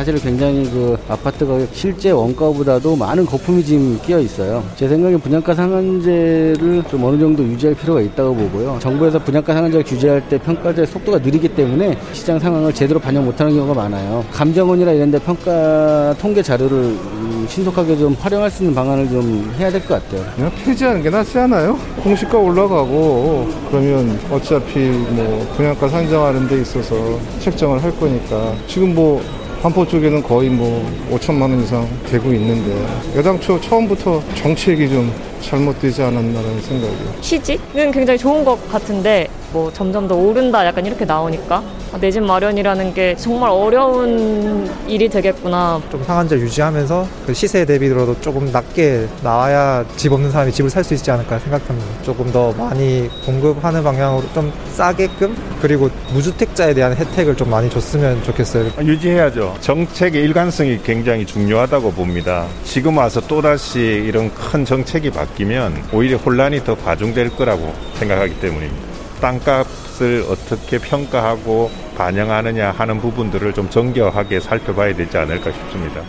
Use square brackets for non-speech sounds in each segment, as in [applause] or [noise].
사실 굉장히 그 아파트 가격 실제 원가보다도 많은 거품이 지금 끼어 있어요. 제 생각에 분양가 상한제를 좀 어느 정도 유지할 필요가 있다고 보고요. 정부에서 분양가 상한제를 규제할 때 평가제 속도가 느리기 때문에 시장 상황을 제대로 반영 못하는 경우가 많아요. 감정원이나 이런 데 평가 통계 자료를 음, 신속하게 좀 활용할 수 있는 방안을 좀 해야 될 것 같아요. 그냥 폐지하는 게 낫지 않아요? 공시가 올라가고 그러면 어차피 뭐 분양가 산정하는 데 있어서 책정을 할 거니까 지금 뭐 반포 쪽에는 거의 뭐 5천만 원 이상 되고 있는데 여당초 처음부터 정책이 좀 잘못되지 않았나라는 생각이요. 취지는 굉장히 좋은 것 같은데 뭐 점점 더 오른다 약간 이렇게 나오니까 내집 마련이라는 게 정말 어려운 일이 되겠구나. 좀 상한제 유지하면서 그 시세 대비로도 조금 낮게 나와야 집 없는 사람이 집을 살 수 있지 않을까 생각합니다. 조금 더 많이 공급하는 방향으로 좀 싸게끔 그리고 무주택자에 대한 혜택을 좀 많이 줬으면 좋겠어요. 유지해야죠. 정책의 일관성이 굉장히 중요하다고 봅니다. 지금 와서 또다시 이런 큰 정책이 바뀌 면 오히려 혼란이 더 과중될 거라고 생각하기 때문입니다. 땅값을 어떻게 평가하고 반영하느냐 하는 부분들을 좀 정교하게 살펴봐야 되지 않을까 싶습니다.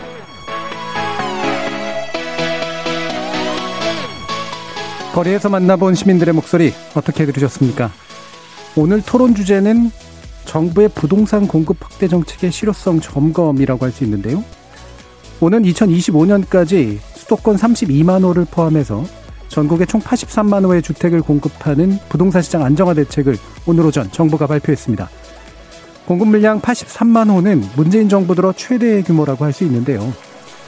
거리에서 만나본 시민들의 목소리 어떻게 들으셨습니까? 오늘 토론 주제는 정부의 부동산 공급 확대 정책의 실효성 점검이라고 할 수 있는데요. 오는 2025년까지 수도권 32만 호를 포함해서 전국에 총 83만 호의 주택을 공급하는 부동산 시장 안정화 대책을 오늘 오전 정부가 발표했습니다. 공급 물량 83만 호는 문재인 정부 들어 최대의 규모라고 할 수 있는데요.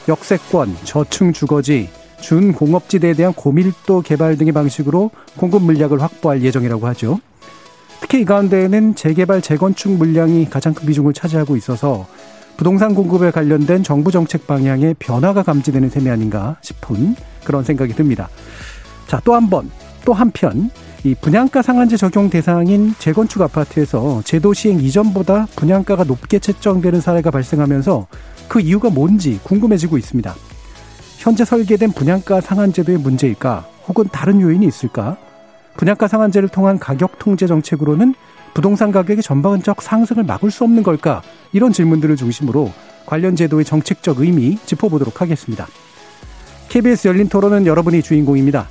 역세권, 저층 주거지, 준공업지대에 대한 고밀도 개발 등의 방식으로 공급 물량을 확보할 예정이라고 하죠. 특히 이 가운데에는 재개발, 재건축 물량이 가장 큰 비중을 차지하고 있어서 부동산 공급에 관련된 정부 정책 방향의 변화가 감지되는 셈이 아닌가 싶은 그런 생각이 듭니다. 자, 또 한 번, 또 한편, 이 분양가 상한제 적용 대상인 재건축 아파트에서 제도 시행 이전보다 분양가가 높게 책정되는 사례가 발생하면서 그 이유가 뭔지 궁금해지고 있습니다. 현재 설계된 분양가 상한제도의 문제일까? 혹은 다른 요인이 있을까? 분양가 상한제를 통한 가격 통제 정책으로는 부동산 가격의 전반적 상승을 막을 수 없는 걸까? 이런 질문들을 중심으로 관련 제도의 정책적 의미 짚어보도록 하겠습니다. KBS 열린 토론은 여러분이 주인공입니다.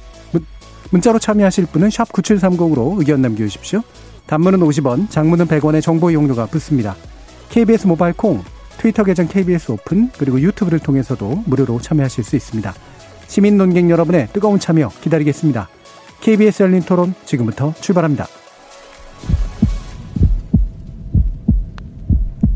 문자로 참여하실 분은 9730으로 의견 남겨주십시오. 단문은 50원, 장문은 100원의 정보 이용료가 붙습니다. KBS 모바일 콩, 트위터 계정 KBS 오픈, 그리고 유튜브를 통해서도 무료로 참여하실 수 있습니다. 시민 논객 여러분의 뜨거운 참여 기다리겠습니다. KBS 열린 토론 지금부터 출발합니다.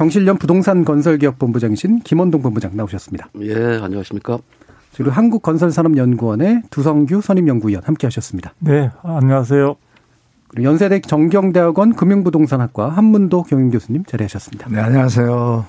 경실련 부동산 건설기업 본부장이신 김원동 본부장 나오셨습니다. 예, 안녕하십니까. 그리고 한국건설산업연구원의 두성규 선임연구위원 함께 하셨습니다. 네, 안녕하세요. 그리고 연세대 정경대학원 금융부동산학과 한문도 경영교수님 자리하셨습니다. 네, 안녕하세요.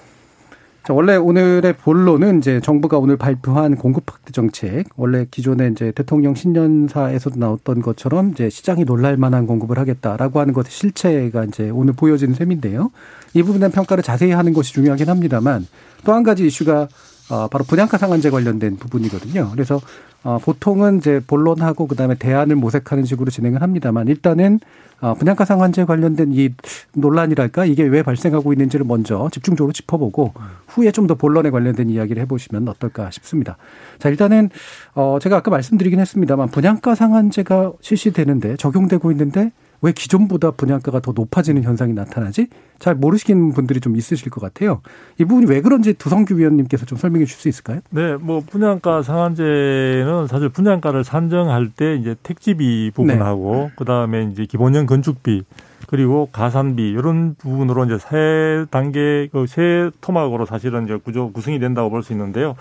자, 원래 오늘의 본론은 이제 정부가 오늘 발표한 공급 확대 정책, 원래 기존에 이제 대통령 신년사에서도 나왔던 것처럼 이제 시장이 놀랄 만한 공급을 하겠다라고 하는 것의 실체가 이제 오늘 보여지는 셈인데요. 이 부분에 대한 평가를 자세히 하는 것이 중요하긴 합니다만 또 한 가지 이슈가 어, 바로 분양가 상한제 관련된 부분이거든요. 그래서 어, 보통은 이제 본론하고 그다음에 대안을 모색하는 식으로 진행을 합니다만 일단은 어, 분양가 상한제 관련된 이 논란이랄까 이게 왜 발생하고 있는지를 먼저 집중적으로 짚어보고 후에 좀 더 본론에 관련된 이야기를 해보시면 어떨까 싶습니다. 자 일단은 어 제가 아까 말씀드리긴 했습니다만 분양가 상한제가 실시되는데 적용되고 있는데 왜 기존보다 분양가가 더 높아지는 현상이 나타나지? 잘 모르시는 분들이 좀 있으실 것 같아요. 이 부분이 왜 그런지 두성규 위원님께서 좀 설명해 줄수 있을까요? 네, 뭐 분양가 상한제는 사실 분양가를 산정할 때 이제 택지비 부분하고 네. 그다음에 이제 기본형 건축비 그리고 가산비 이런 부분으로 이제 세 단계 그 세 토막으로 사실은 이제 구조 구성이 된다고 볼 수 있는데요.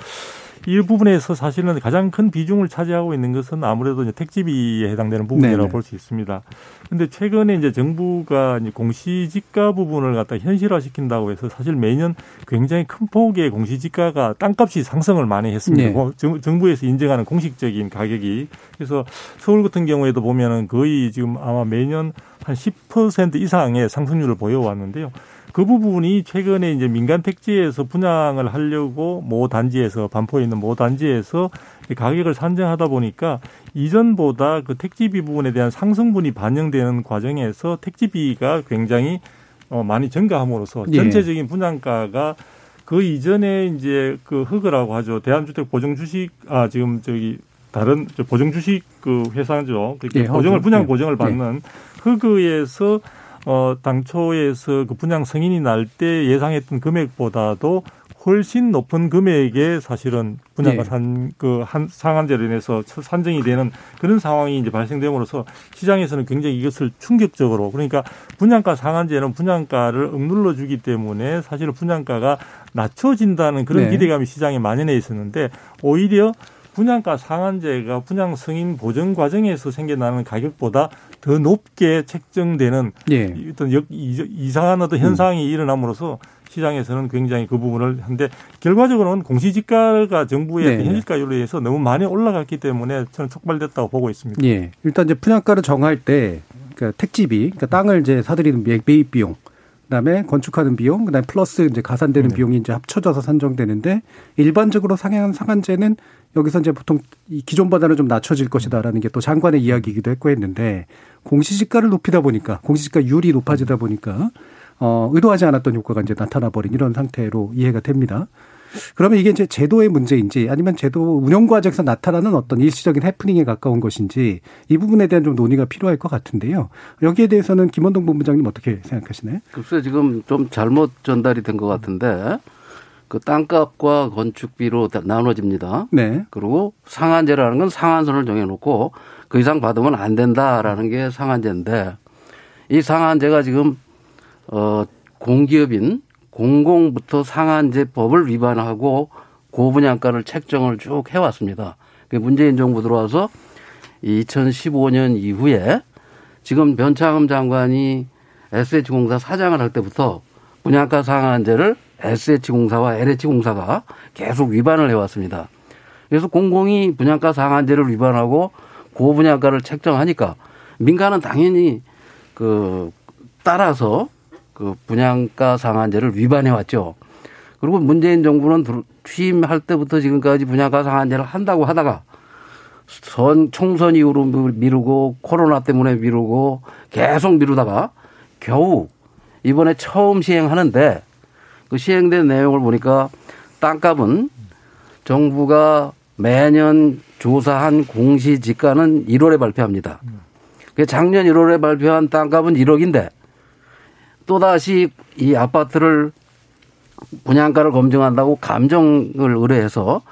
이 부분에서 사실은 가장 큰 비중을 차지하고 있는 것은 아무래도 이제 택지비에 해당되는 부분이라고 볼 수 있습니다. 근데 최근에 이제 정부가 이제 공시지가 부분을 갖다 현실화시킨다고 해서 사실 매년 굉장히 큰 폭의 공시지가가 땅값이 상승을 많이 했습니다. 네. 정부에서 인정하는 공식적인 가격이 그래서 서울 같은 경우에도 보면은 거의 지금 아마 매년 한 10% 이상의 상승률을 보여왔는데요. 그 부분이 최근에 이제 민간 택지에서 분양을 하려고 모 단지에서 반포에 있는 모 단지에서 가격을 산정하다 보니까 이전보다 그 택지비 부분에 대한 상승분이 반영되는 과정에서 택지비가 굉장히 어 많이 증가함으로써 예. 전체적인 분양가가 그 이전에 이제 그 흑으라고 하죠. 대한주택 보증 주식 아 지금 저기 다른 보증 주식 그 회사죠. 그러니까 예, 보증을 분양 예. 보증을 받는 흑의에서 어, 당초에서 그 분양 승인이 날 때 예상했던 금액보다도 훨씬 높은 금액에 사실은 분양가 네. 산, 그, 한, 상한제로 인해서 산정이 되는 그런 상황이 이제 발생됨으로써 시장에서는 굉장히 이것을 충격적으로 그러니까 분양가 상한제는 분양가를 억눌러 주기 때문에 사실은 분양가가 낮춰진다는 그런 네. 기대감이 시장에 만연해 있었는데 오히려 분양가 상한제가 분양 승인 보정 과정에서 생겨나는 가격보다 더 높게 책정되는 예. 어떤 이상한 어떤 현상이 음. 일어남으로써 시장에서는 굉장히 그 부분을 한데 결과적으로는 공시지가가 정부의 네. 현실가율에 의해서 너무 많이 올라갔기 때문에 저는 촉발됐다고 보고 있습니다. 예. 일단 이제 분양가를 정할 때 그러니까 택지비, 그러니까 땅을 이제 사들이는 매입 비용, 그다음에 건축하는 비용, 그다음에 플러스 이제 가산되는 네. 비용이 이제 합쳐져서 산정되는데 일반적으로 상향한 상한제는 여기서 이제 보통 이 기존보다는 좀 낮춰질 것이다라는 게 또 장관의 이야기이기도 했고 했는데 공시지가를 높이다 보니까 공시지가율이 높아지다 보니까 어 의도하지 않았던 효과가 이제 나타나 버린 이런 상태로 이해가 됩니다. 그러면 이게 이제 제도의 문제인지 아니면 제도 운영 과정에서 나타나는 어떤 일시적인 해프닝에 가까운 것인지 이 부분에 대한 좀 논의가 필요할 것 같은데요. 여기에 대해서는 김원동 본부장님 어떻게 생각하시나요? 글쎄 지금 좀 잘못 전달이 된 것 같은데 그 땅값과 건축비로 나눠집니다. 네. 그리고 상한제라는 건 상한선을 정해놓고 그 이상 받으면 안 된다라는 게 상한제인데 이 상한제가 지금 어 공기업인 공공부터 상한제법을 위반하고 고분양가를 책정을 쭉 해왔습니다. 그 문재인 정부 들어와서 2015년 이후에 지금 변창흠 장관이 SH공사 사장을 할 때부터 분양가 상한제를 SH공사와 LH공사가 계속 위반을 해왔습니다. 그래서 공공이 분양가 상한제를 위반하고 고분양가를 책정하니까 민간은 당연히 그 따라서 그 분양가 상한제를 위반해 왔죠. 그리고 문재인 정부는 취임할 때부터 지금까지 분양가 상한제를 한다고 하다가 선 총선 이후로 미루고 코로나 때문에 미루고 계속 미루다가 겨우 이번에 처음 시행하는데 그 시행된 내용을 보니까 땅값은 정부가 매년 조사한 공시지가는 1월에 발표합니다. 그 작년 1월에 발표한 땅값은 1억인데 또다시 이 아파트를 분양가를 검증한다고 감정을 의뢰해서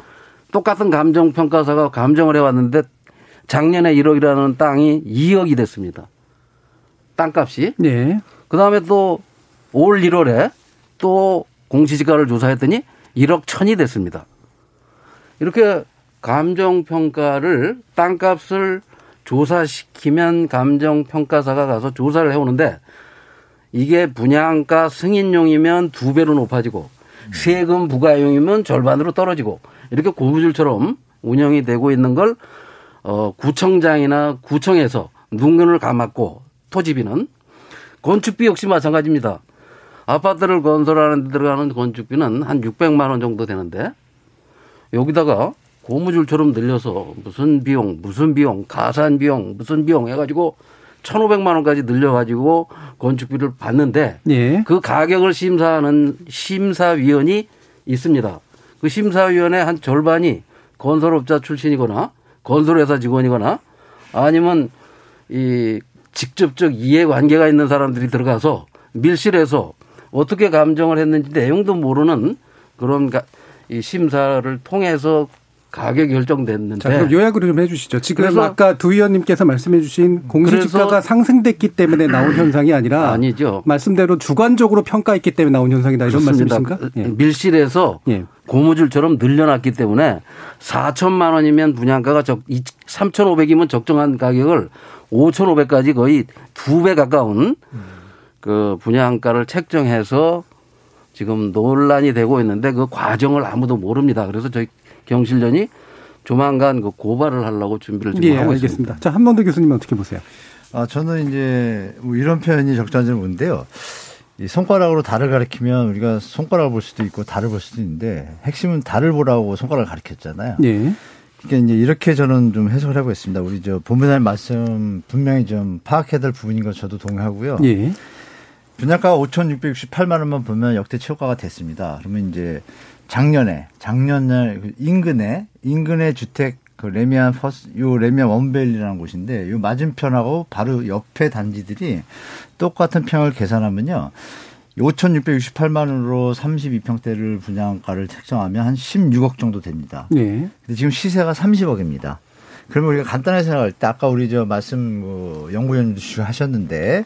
똑같은 감정평가사가 감정을 해왔는데 작년에 1억이라는 땅이 2억이 됐습니다. 땅값이. 네. 그 다음에 또 올 1월에 또 공시지가를 조사했더니 1억 천이 됐습니다. 이렇게 감정평가를 땅값을 조사시키면 감정평가사가 가서 조사를 해오는데 이게 분양가 승인용이면 두 배로 높아지고 세금 부과용이면 절반으로 떨어지고 이렇게 고무줄처럼 운영이 되고 있는 걸 어, 구청장이나 구청에서 눈금을 감았고 토지비는 건축비 역시 마찬가지입니다. 아파트를 건설하는 데 들어가는 건축비는 한 600만 원 정도 되는데 여기다가 고무줄처럼 늘려서 무슨 비용, 무슨 비용, 가산 비용, 무슨 비용 해가지고 1,500만 원까지 늘려가지고 건축비를 받는데 예. 그 가격을 심사하는 심사위원이 있습니다. 그 심사위원의 한 절반이 건설업자 출신이거나 건설회사 직원이거나 아니면 이 직접적 이해관계가 있는 사람들이 들어가서 밀실에서 어떻게 감정을 했는지 내용도 모르는 그런 이 심사를 통해서 가격이 결정됐는데. 자, 그럼 요약으로 좀 해주시죠. 지금 아까 두 의원님께서 말씀해주신 공시지가가 상승됐기 때문에 나온 [clears throat] 현상이 아니라 아니죠. 말씀대로 주관적으로 평가했기 때문에 나온 현상이다 이런 그렇습니다. 말씀이신가? 예. 밀실에서 예. 고무줄처럼 늘려놨기 때문에 4천만 원이면 분양가가 적 3,500이면 적정한 가격을 5,500까지 거의 두 배 가까운 그 분양가를 책정해서 지금 논란이 되고 있는데 그 과정을 아무도 모릅니다. 그래서 저희 경실련이 조만간 그 고발을 하려고 준비를 좀 예, 하고 알겠습니다. 있습니다. 자, 한번더 교수님 어떻게 보세요? 아, 저는 이제 뭐 이런 표현이 적절한지 모르는데요. 이 손가락으로 달을 가리키면 우리가 손가락을 볼 수도 있고 달을 볼 수도 있는데 핵심은 달을 보라고 손가락을 가리켰잖아요. 예. 그러니까 이제 이렇게 저는 좀 해석을 하고 있습니다. 우리 저 본부장님 말씀 분명히 좀 파악해야 될 부분인 것 저도 동의하고요. 예. 분양가가 5,668만 원만 보면 역대 최고가가 됐습니다. 그러면 이제 작년에 작년에 그 인근에 인근의 주택 그 래미안 퍼스 요 래미안 원베일리라는 곳인데 요 맞은편하고 바로 옆에 단지들이 똑같은 평을 계산하면요. 5,668만 원으로 32평대를 분양가를 책정하면 한 16억 정도 됩니다. 예. 근데 지금 시세가 30억입니다. 그러면 우리가 간단하게 생각할 때 아까 우리 저 말씀 뭐 연구위원님도 하셨는데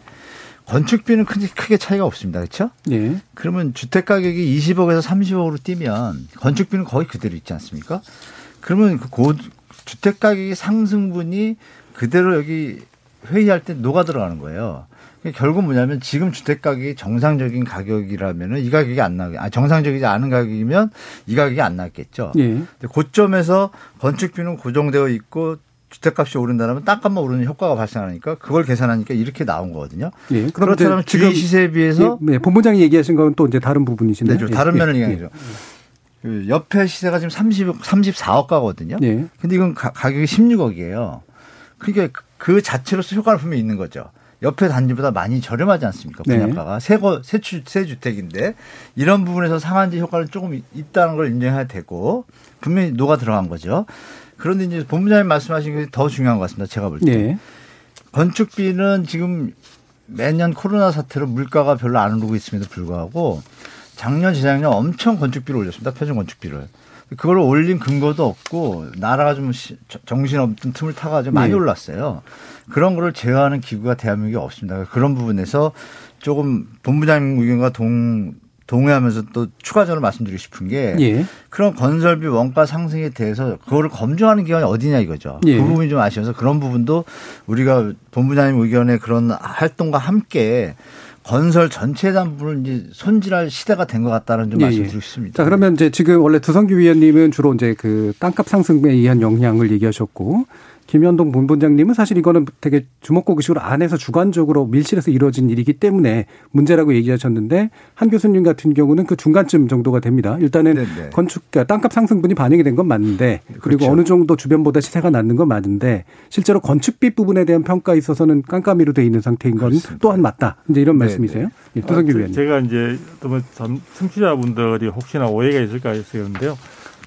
건축비는 크게, 크게 차이가 없습니다. 그렇죠? 예. 그러면 주택 가격이 20억에서 30억으로 뛰면 건축비는 거의 그대로 있지 않습니까? 그러면 그 고, 주택 가격의 상승분이 그대로 여기 회의할 때 녹아 들어가는 거예요. 결국 뭐냐면 지금 주택 가격이 정상적인 가격이라면은 이 가격이 안 나게, 아, 정상적이지 않은 가격이면 이 가격이 안 나겠죠. 예. 근데 고점에서 건축비는 고정되어 있고 주택값이 오른다면 땅값만 오르는 효과가 발생하니까 그걸 계산하니까 이렇게 나온 거거든요. 예. 그렇다면 지금 시세에 비해서 예, 네, 본부장이 얘기하신 건 또 이제 다른 부분이신데. 네, 다른 예, 면을 예, 얘기하죠. 그 옆에 시세가 지금 30, 34억 가거든요. 예. 근데 이건 가, 격이 16억이에요. 그러니까 그 자체로서 효과는 분명히 있는 거죠. 옆에 단지보다 많이 저렴하지 않습니까? 네. 분양가가 새, 거, 새, 주, 새 주택인데 이런 부분에서 상한제 효과는 조금 있다는 걸 인정해야 되고 분명히 녹아 들어간 거죠. 그런데 이제 본부장님 말씀하신 게 더 중요한 것 같습니다. 제가 볼 때. 네. 건축비는 지금 매년 코로나 사태로 물가가 별로 안 오르고 있음에도 불구하고 작년, 재작년 엄청 건축비를 올렸습니다. 표준 건축비를. 그걸 올린 근거도 없고 나라가 좀 정신없는 틈을 타가지고 많이 네. 올랐어요. 그런 거를 제어하는 기구가 대한민국에 없습니다. 그런 부분에서 조금 본부장님 의견과 동, 동의하면서 또 추가적으로 말씀드리고 싶은 게 예. 그런 건설비 원가 상승에 대해서 그거를 검증하는 기관이 어디냐 이거죠. 예. 그 부분이 좀 아쉬워서 그런 부분도 우리가 본부장님 의견의 그런 활동과 함께 건설 대한 부분을 이제 손질할 시대가 된 것 같다는 좀 예, 말씀드리고 예. 싶습니다. 자, 그러면 이제 지금 원래 두성규 위원님은 주로 이제 그 땅값 상승에 의한 영향을 얘기하셨고 김현동 본부장님은 사실 이거는 되게 주먹구구식으로 안에서 주관적으로 밀실에서 이루어진 일이기 때문에 문제라고 얘기하셨는데 한 교수님 같은 경우는 그 중간쯤 정도가 됩니다. 일단은 네네. 건축 그러니까 땅값 상승분이 반영이 된 건 맞는데 그리고 그렇죠. 어느 정도 주변보다 시세가 낮는 건 맞는데 실제로 건축비 부분에 대한 평가에 있어서는 깜깜이로 돼 있는 상태인 건 또한 맞다. 이제 이런 네네. 말씀이세요? 예, 두성규 아, 위원님. 제가 이제 또 청취자분들이 혹시나 오해가 있을까 해서 그런데요.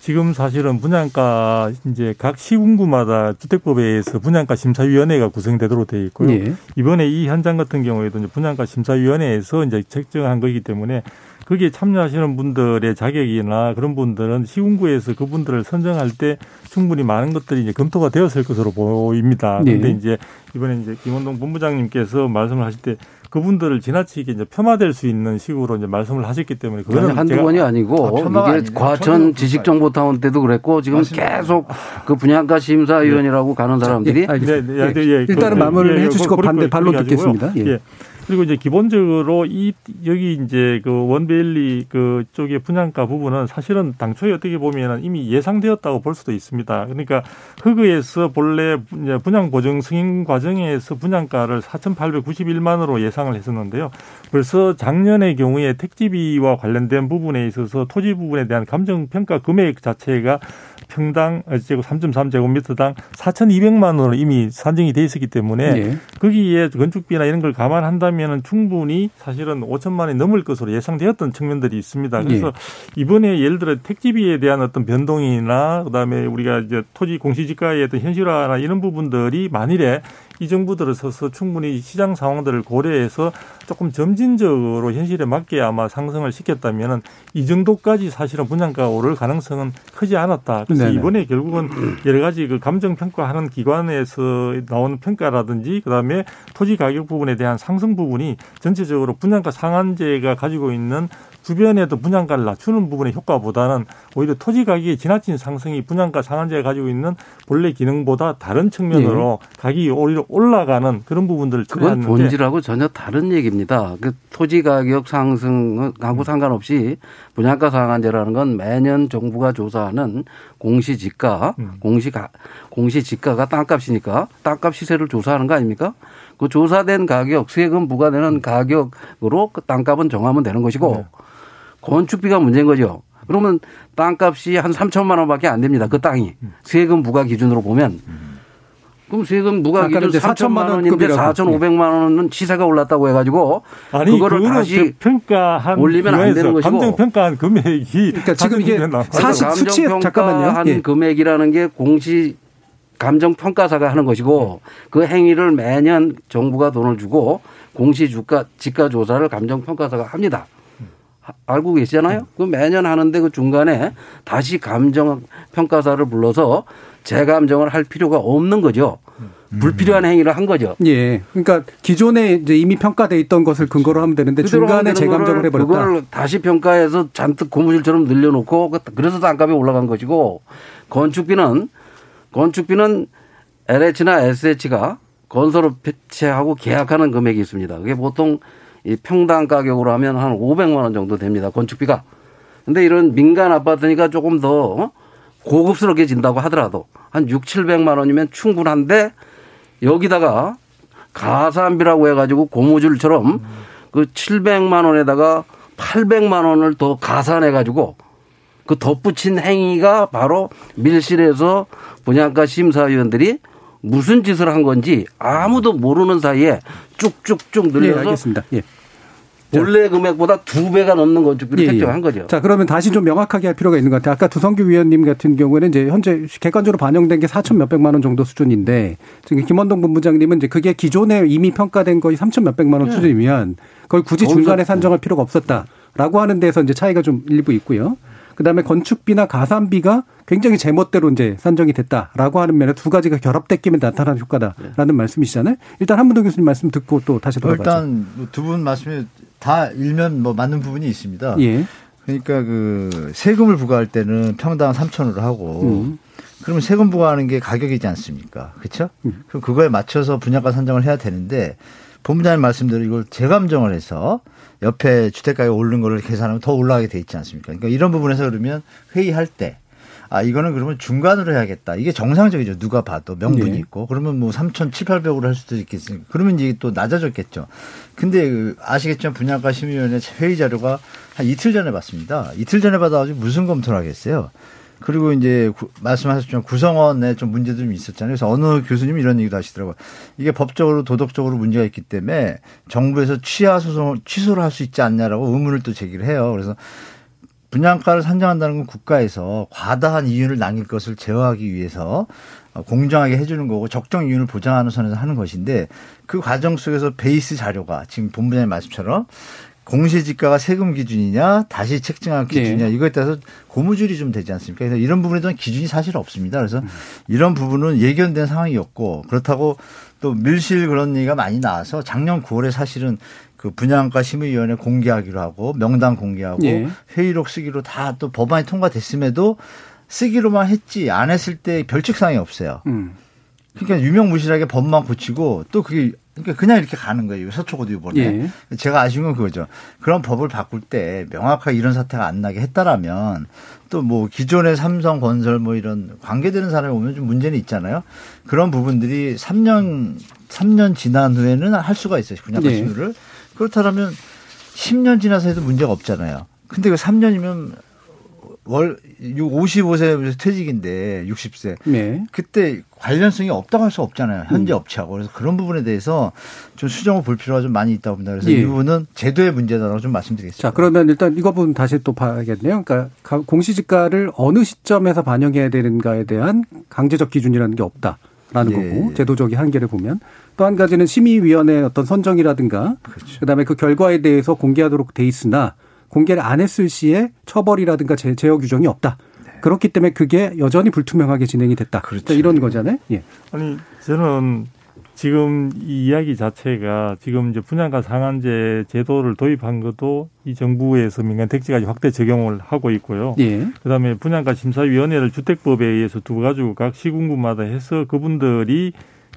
지금 사실은 분양가 이제 각 시군구마다 주택법에 의해서 분양가 심사위원회가 구성되도록 되어 있고요. 예. 이번에 이 현장 같은 경우에도 이제 분양가 심사위원회에서 이제 책정한 거기 때문에 거기에 참여하시는 분들의 자격이나 그런 분들은 시군구에서 그분들을 선정할 때 충분히 많은 것들이 이제 검토가 되었을 것으로 보입니다. 그런데 네. 이제 이번에 이제 김원동 본부장님께서 말씀을 하실 때 그분들을 지나치게 이제 폄하될 수 있는 식으로 이제 말씀을 하셨기 때문에 그거는 한두 번이 아니고 아, 이게. 과천 지식정보타운 때도 그랬고 지금 맞습니다. 계속 그 분양가 심사위원이라고 가는 사람들이 예, 알겠습니다. 네, 네, 네, 예, 일단은 그, 마무리를 예, 해주시고 반대 가지고요. 듣겠습니다. 예. 예. 그리고 이제 기본적으로 이 여기 이제 그 원베일리 그 쪽의 분양가 부분은 사실은 당초에 어떻게 보면은 이미 예상되었다고 볼 수도 있습니다. 그러니까 흑의에서 본래 분양 보증 승인 과정에서 분양가를 4,891만으로 예상을 했었는데요. 벌써 작년의 경우에 택지비와 관련된 부분에 있어서 토지 부분에 대한 감정 평가 금액 자체가 평당 제곱 3.3제곱미터당 4,200만 원으로 이미 산정이 돼 있었기 때문에 예. 거기에 건축비나 이런 걸 감안한다면 충분히 사실은 5천만 원이 넘을 것으로 예상되었던 측면들이 있습니다. 그래서 이번에 예를 들어 택지비에 대한 어떤 변동이나 그다음에 우리가 이제 토지 공시지가의 어떤 현실화나 이런 부분들이 만일에 이 정부 들어서서 충분히 시장 상황들을 고려해서 조금 점진적으로 현실에 맞게 아마 상승을 시켰다면은 이 정도까지 사실은 분양가가 오를 가능성은 크지 않았다. 그래서 네네. 이번에 결국은 여러 가지 그 감정 평가하는 기관에서 나오는 평가라든지 그다음에 토지 가격 부분에 대한 상승 부분이 전체적으로 분양가 상한제가 가지고 있는 주변에도 분양가를 낮추는 부분의 효과보다는 오히려 토지 가격의 지나친 상승이 분양가 상한제가 가지고 있는 본래 기능보다 다른 측면으로 네. 가격이 오히려 올라가는 그런 부분들을 그건 본질하고 전혀 다른 얘기입니다. 그 토지 가격 상승하고 음. 상관없이 분양가 상한제라는 건 매년 정부가 조사하는 공시지가, 음. 공시가 공시지가가 땅값이니까 땅값 시세를 조사하는 거 아닙니까? 그 조사된 가격, 세금 부과되는 가격으로 그 땅값은 정하면 되는 것이고 네. 건축비가 문제인 거죠. 그러면 땅값이 한 3천만 원밖에 안 됩니다. 그 땅이 세금 부과 기준으로 보면 그럼 세금 무과 기준 4천만 원인데 4,500만 원은 시세가 올랐다고 해가지고 아니, 그거를 다시 평가한 올리면 안 되는 것이고 감정 평가한 금액이 그러니까 지금 이게 사실 수치 잠깐만요. 예. 금액이라는 게 공시 감정 평가사가 하는 것이고 그 행위를 매년 정부가 돈을 주고 공시 주가 지가 조사를 감정 평가사가 합니다. 알고 계시잖아요. 그 매년 하는데 그 중간에 다시 감정 평가사를 불러서 재감정을 할 필요가 없는 거죠. 불필요한 행위를 한 거죠. 예. 그러니까 기존에 이제 이미 평가돼 있던 것을 근거로 하면 되는데 중간에 재감정을 해버렸다. 그걸 다시 평가해서 잔뜩 고무줄처럼 늘려놓고 그 그래서 땅값이 올라간 것이고 건축비는 건축비는 LH나 SH가 건설업체하고 계약하는 금액이 있습니다. 그게 보통 이 평당 가격으로 하면 한 500만 원 정도 됩니다. 건축비가. 근데 이런 민간 아파트니까 조금 더 고급스럽게 진다고 하더라도 한 6, 700만 원이면 충분한데 여기다가 가산비라고 해가지고 고무줄처럼 그 700만 원에다가 800만 원을 더 가산해가지고 그 덧붙인 행위가 바로 밀실에서 분양가 심사위원들이 무슨 짓을 한 건지 아무도 모르는 사이에 쭉쭉쭉 늘려서 네, 알겠습니다. 예. 원래 금액보다 두 배가 넘는 건축비를 예, 예. 책정한 거죠. 자, 그러면 다시 좀 명확하게 할 필요가 있는 것 같아요. 아까 두성규 위원님 같은 경우에는 이제 현재 객관적으로 반영된 게 4천 몇백만 원 정도 수준인데 지금 김원동 본부장님은 이제 그게 기존에 이미 평가된 거의 3천 몇백만 원 네. 수준이면 그걸 굳이 중간에 산정할 필요가 없었다라고 하는 데서 이제 차이가 좀 일부 있고요. 그다음에 건축비나 가산비가 굉장히 제멋대로 이제 산정이 됐다라고 하는 면에 두 가지가 결합됐기에 나타나는 효과다라는 네. 말씀이시잖아요. 일단 한문도 교수님 말씀 듣고 또 다시 돌아가죠. 일단 두 분 말씀이 다 일면 뭐 맞는 부분이 있습니다. 예. 그러니까 그 세금을 부과할 때는 평당 3천으로 하고 음. 그러면 세금 부과하는 게 가격이지 않습니까? 그렇죠? 음. 그럼 그거에 맞춰서 분양가 산정을 해야 되는데 본부장님 말씀대로 이걸 재감정을 해서 옆에 주택가격 오르는 거를 계산하면 더 올라가게 돼 있지 않습니까? 그러니까 이런 부분에서 그러면 회의할 때 아, 이거는 그러면 중간으로 해야겠다. 이게 정상적이죠. 누가 봐도 명분이 네. 있고. 그러면 뭐 3,700으로 할 수도 있겠으니까. 그러면 이게 또 낮아졌겠죠. 근데 그 아시겠지만 분양가 심의위원회 회의 자료가 한 이틀 전에 받습니다. 이틀 전에 받아가지고 무슨 검토를 하겠어요. 그리고 이제 말씀하셨지만 구성원에 좀 문제도 좀 있었잖아요. 그래서 어느 교수님 이런 얘기도 하시더라고요. 이게 법적으로 도덕적으로 문제가 있기 때문에 정부에서 취하 소송을 취소를 할 수 있지 않냐라고 의문을 또 제기를 해요. 그래서 분양가를 산정한다는 건 국가에서 과다한 이윤을 남길 것을 제어하기 위해서 공정하게 해주는 거고 적정 이윤을 보장하는 선에서 하는 것인데 그 과정 속에서 베이스 자료가 지금 본부장님 말씀처럼 공시지가가 세금 기준이냐 다시 책정한 기준이냐 네. 이거에 따라서 고무줄이 좀 되지 않습니까? 그래서 이런 부분에 대한 기준이 사실 없습니다. 그래서 음. 이런 부분은 예견된 상황이었고 그렇다고 또 밀실 그런 얘기가 많이 나와서 작년 9월에 사실은 그 분양가 심의위원회 공개하기로 하고 명단 공개하고 네. 회의록 쓰기로 다 또 법안이 통과됐음에도 쓰기로만 했지 안 했을 때 별칙상이 없어요. 음. 그러니까 유명무실하게 법만 고치고 또 그게 그러니까 그냥 이렇게 가는 거예요. 서초고도 이번에. 예. 제가 아쉬운 건 그거죠. 그런 법을 바꿀 때 명확하게 이런 사태가 안 나게 했다라면 또 뭐 기존의 삼성 건설 뭐 이런 관계되는 사람이 오면 좀 문제는 있잖아요. 그런 부분들이 3년 3년 지난 후에는 할 수가 있어요. 분양가 예. 심의를. 그렇다면 10년 지나서 해도 문제가 없잖아요. 근데 그 3년이면 월 55세 퇴직인데 60세. 네. 그때 관련성이 없다고 할 수 없잖아요. 현재 음. 업체하고. 그래서 그런 부분에 대해서 좀 수정을 볼 필요가 좀 많이 있다고 봅니다. 그래서 예. 이 부분은 제도의 문제다라고 좀 말씀드리겠습니다. 자, 그러면 일단 이거 부분 다시 또 봐야겠네요. 그러니까 공시지가를 어느 시점에서 반영해야 되는가에 대한 강제적 기준이라는 게 없다라는 예. 거고 제도적인 한계를 보면 또 한 가지는 심의위원회 어떤 선정이라든가 그렇죠. 그다음에 그 결과에 대해서 공개하도록 돼 있으나 공개를 안 했을 시에 처벌이라든가 제, 제어 규정이 없다. 네. 그렇기 때문에 그게 여전히 불투명하게 진행이 됐다. 그렇죠. 이런 거잖아요. 예. 아니 저는 지금 이 이야기 자체가 지금 이제 분양가 상한제 제도를 도입한 것도 이 정부에서 민간 택지까지 확대 적용을 하고 있고요. 예. 그다음에 분양가 심사위원회를 주택법에 의해서 두 가지고 각 시군구마다 해서 그분들이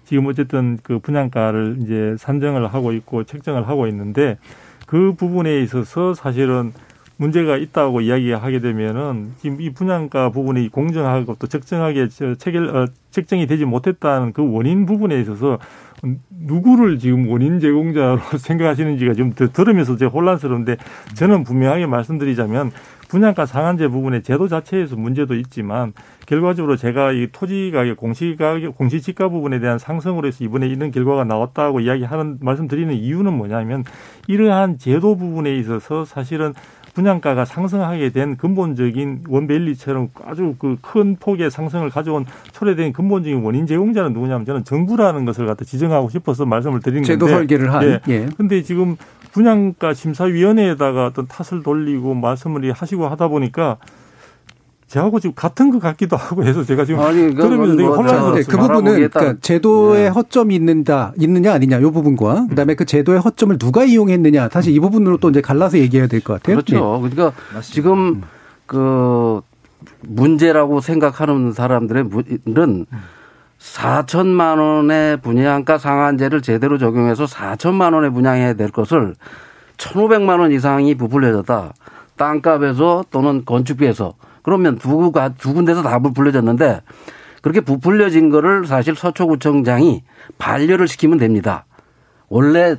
지금 어쨌든 그 분양가를 이제 산정을 하고 있고 책정을 하고 있는데 그 부분에 있어서 사실은 문제가 있다고 이야기하게 되면은 지금 이 분양가 부분이 공정하고 또 적정하게 체결 어, 책정이 되지 못했다는 그 원인 부분에 있어서 누구를 지금 원인 제공자로 [laughs] 생각하시는지가 좀 들으면서 제가 혼란스러운데 저는 분명하게 말씀드리자면 분양가 상한제 부분의 제도 자체에서 문제도 있지만 결과적으로 제가 이 토지 가격 공시 가격 공시 지가 부분에 대한 상승으로 해서 이번에 이런 결과가 나왔다고 이야기하는 말씀드리는 이유는 뭐냐면 이러한 제도 부분에 있어서 사실은 분양가가 상승하게 된 근본적인 원벨리처럼 아주 그 큰 폭의 상승을 가져온 초래된 근본적인 원인 제공자는 누구냐면 저는 정부라는 것을 갖다 지정하고 싶어서 말씀을 드린 건데. 제도 설계를 한. 예. 예. 근데 지금 분양가 심사위원회에다가 어떤 탓을 돌리고 말씀을 하시고 하다 보니까 저하고 지금 같은 것 같기도 하고 해서 제가 지금 아니, 들으면서 되게 뭐 네, 혼란스러웠어요. 그 부분은 그러니까 제도의 허점이 있는다 있느냐 아니냐 이 부분과 그다음에 그 제도의 허점을 누가 이용했느냐 사실 이 부분으로 또 이제 갈라서 얘기해야 될 것 같아요. 그렇죠. 네. 그러니까 지금 그 문제라고 생각하는 사람들은 4천만 원의 분양가 상한제를 제대로 적용해서 4천만 원에 분양해야 될 것을 1,500만 원 이상이 부풀려졌다. 땅값에서 또는 건축비에서 그러면 두, 두 군데서 다 부풀려졌는데 그렇게 부풀려진 거를 사실 서초구청장이 반려를 시키면 됩니다. 원래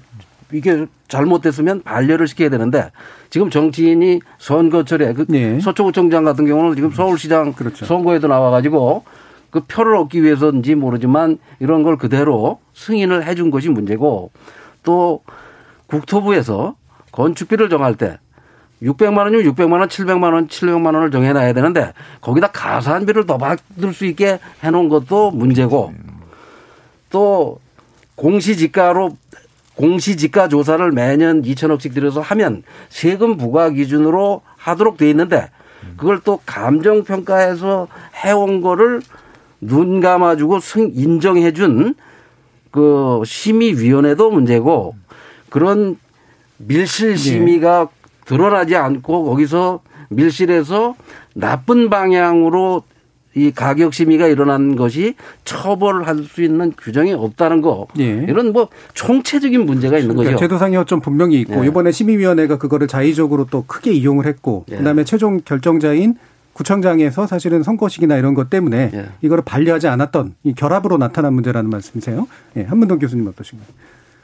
이게 잘못됐으면 반려를 시켜야 되는데 지금 정치인이 선거철에 그 네. 서초구청장 같은 경우는 지금 서울시장 그렇죠. 선거에도 나와가지고 그 표를 얻기 위해서인지 모르지만 이런 걸 그대로 승인을 해준 것이 문제고 또 국토부에서 건축비를 정할 때 600만 원이면 600만 원, 700만 원, 700만 원을 정해놔야 되는데 거기다 가산비를 더 받을 수 있게 해놓은 것도 문제고 또 공시지가로 공시지가 조사를 매년 2천억씩 들여서 하면 세금 부과 기준으로 하도록 돼 있는데 그걸 또 감정평가해서 해온 거를 눈 감아주고 승 인정해준 그 심의위원회도 문제고 그런 밀실 심의가 드러나지 않고 거기서 밀실에서 나쁜 방향으로 이 가격 심의가 일어난 것이 처벌을 할수 있는 규정이 없다는 거 예. 이런 뭐 총체적인 문제가 있는 그러니까 거죠. 제도상의 허점 분명히 있고 예. 이번에 심의위원회가 그거를 자의적으로 또 크게 이용을 했고 예. 그다음에 최종 결정자인 구청장에서 사실은 선거식이나 이런 것 때문에 예. 이거를 반려하지 않았던 이 결합으로 나타난 문제라는 말씀이세요. 예, 한문동 교수님 어떠신가요?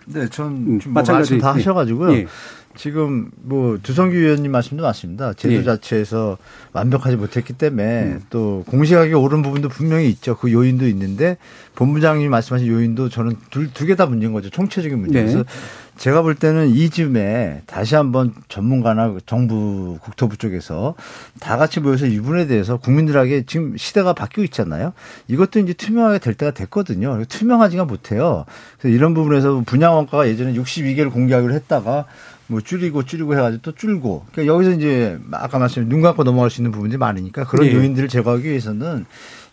네, 전 음, 뭐 마찬가지. 말씀 다 예. 하셔가지고요. 예. 지금 뭐 두성규 의원님 말씀도 맞습니다. 제도 예. 자체에서 완벽하지 못했기 때문에 음. 또 공시가격이 오른 부분도 분명히 있죠. 그 요인도 있는데 본부장님이 말씀하신 요인도 저는 두개 다 문제인 거죠. 총체적인 문제. 네. 그래서 제가 볼 때는 이 즈음에 다시 한번 전문가나 정부 국토부 쪽에서 다 같이 모여서 이 부분에 대해서 국민들에게 지금 시대가 바뀌고 있잖아요. 이것도 이제 투명하게 될 때가 됐거든요. 투명하지가 못해요. 그래서 이런 부분에서 분양 원가가 예전에 62개를 공개하기로 했다가 뭐 줄이고 줄이고 해가지고 또 줄고. 그러니까 여기서 이제 아까 말씀드린 눈 감고 넘어갈 수 있는 부분들이 많으니까 그런 예. 요인들을 제거하기 위해서는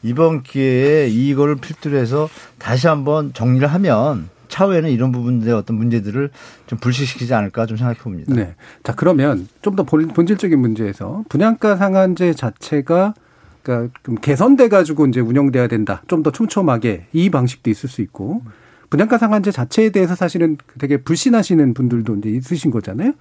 이번 기회에 이거를 필두로 해서 다시 한번 정리를 하면 차후에는 이런 부분들의 어떤 문제들을 좀 불식시키지 않을까 좀 생각해 봅니다. 네. 자, 그러면 좀 더 본질적인 문제에서 분양가 상한제 자체가 그러니까 좀 개선돼 가지고 이제 운영돼야 된다. 좀 더 촘촘하게 이 방식도 있을 수 있고 분양가 상한제 자체에 대해서 사실은 되게 불신하시는 분들도 이제 있으신 거잖아요.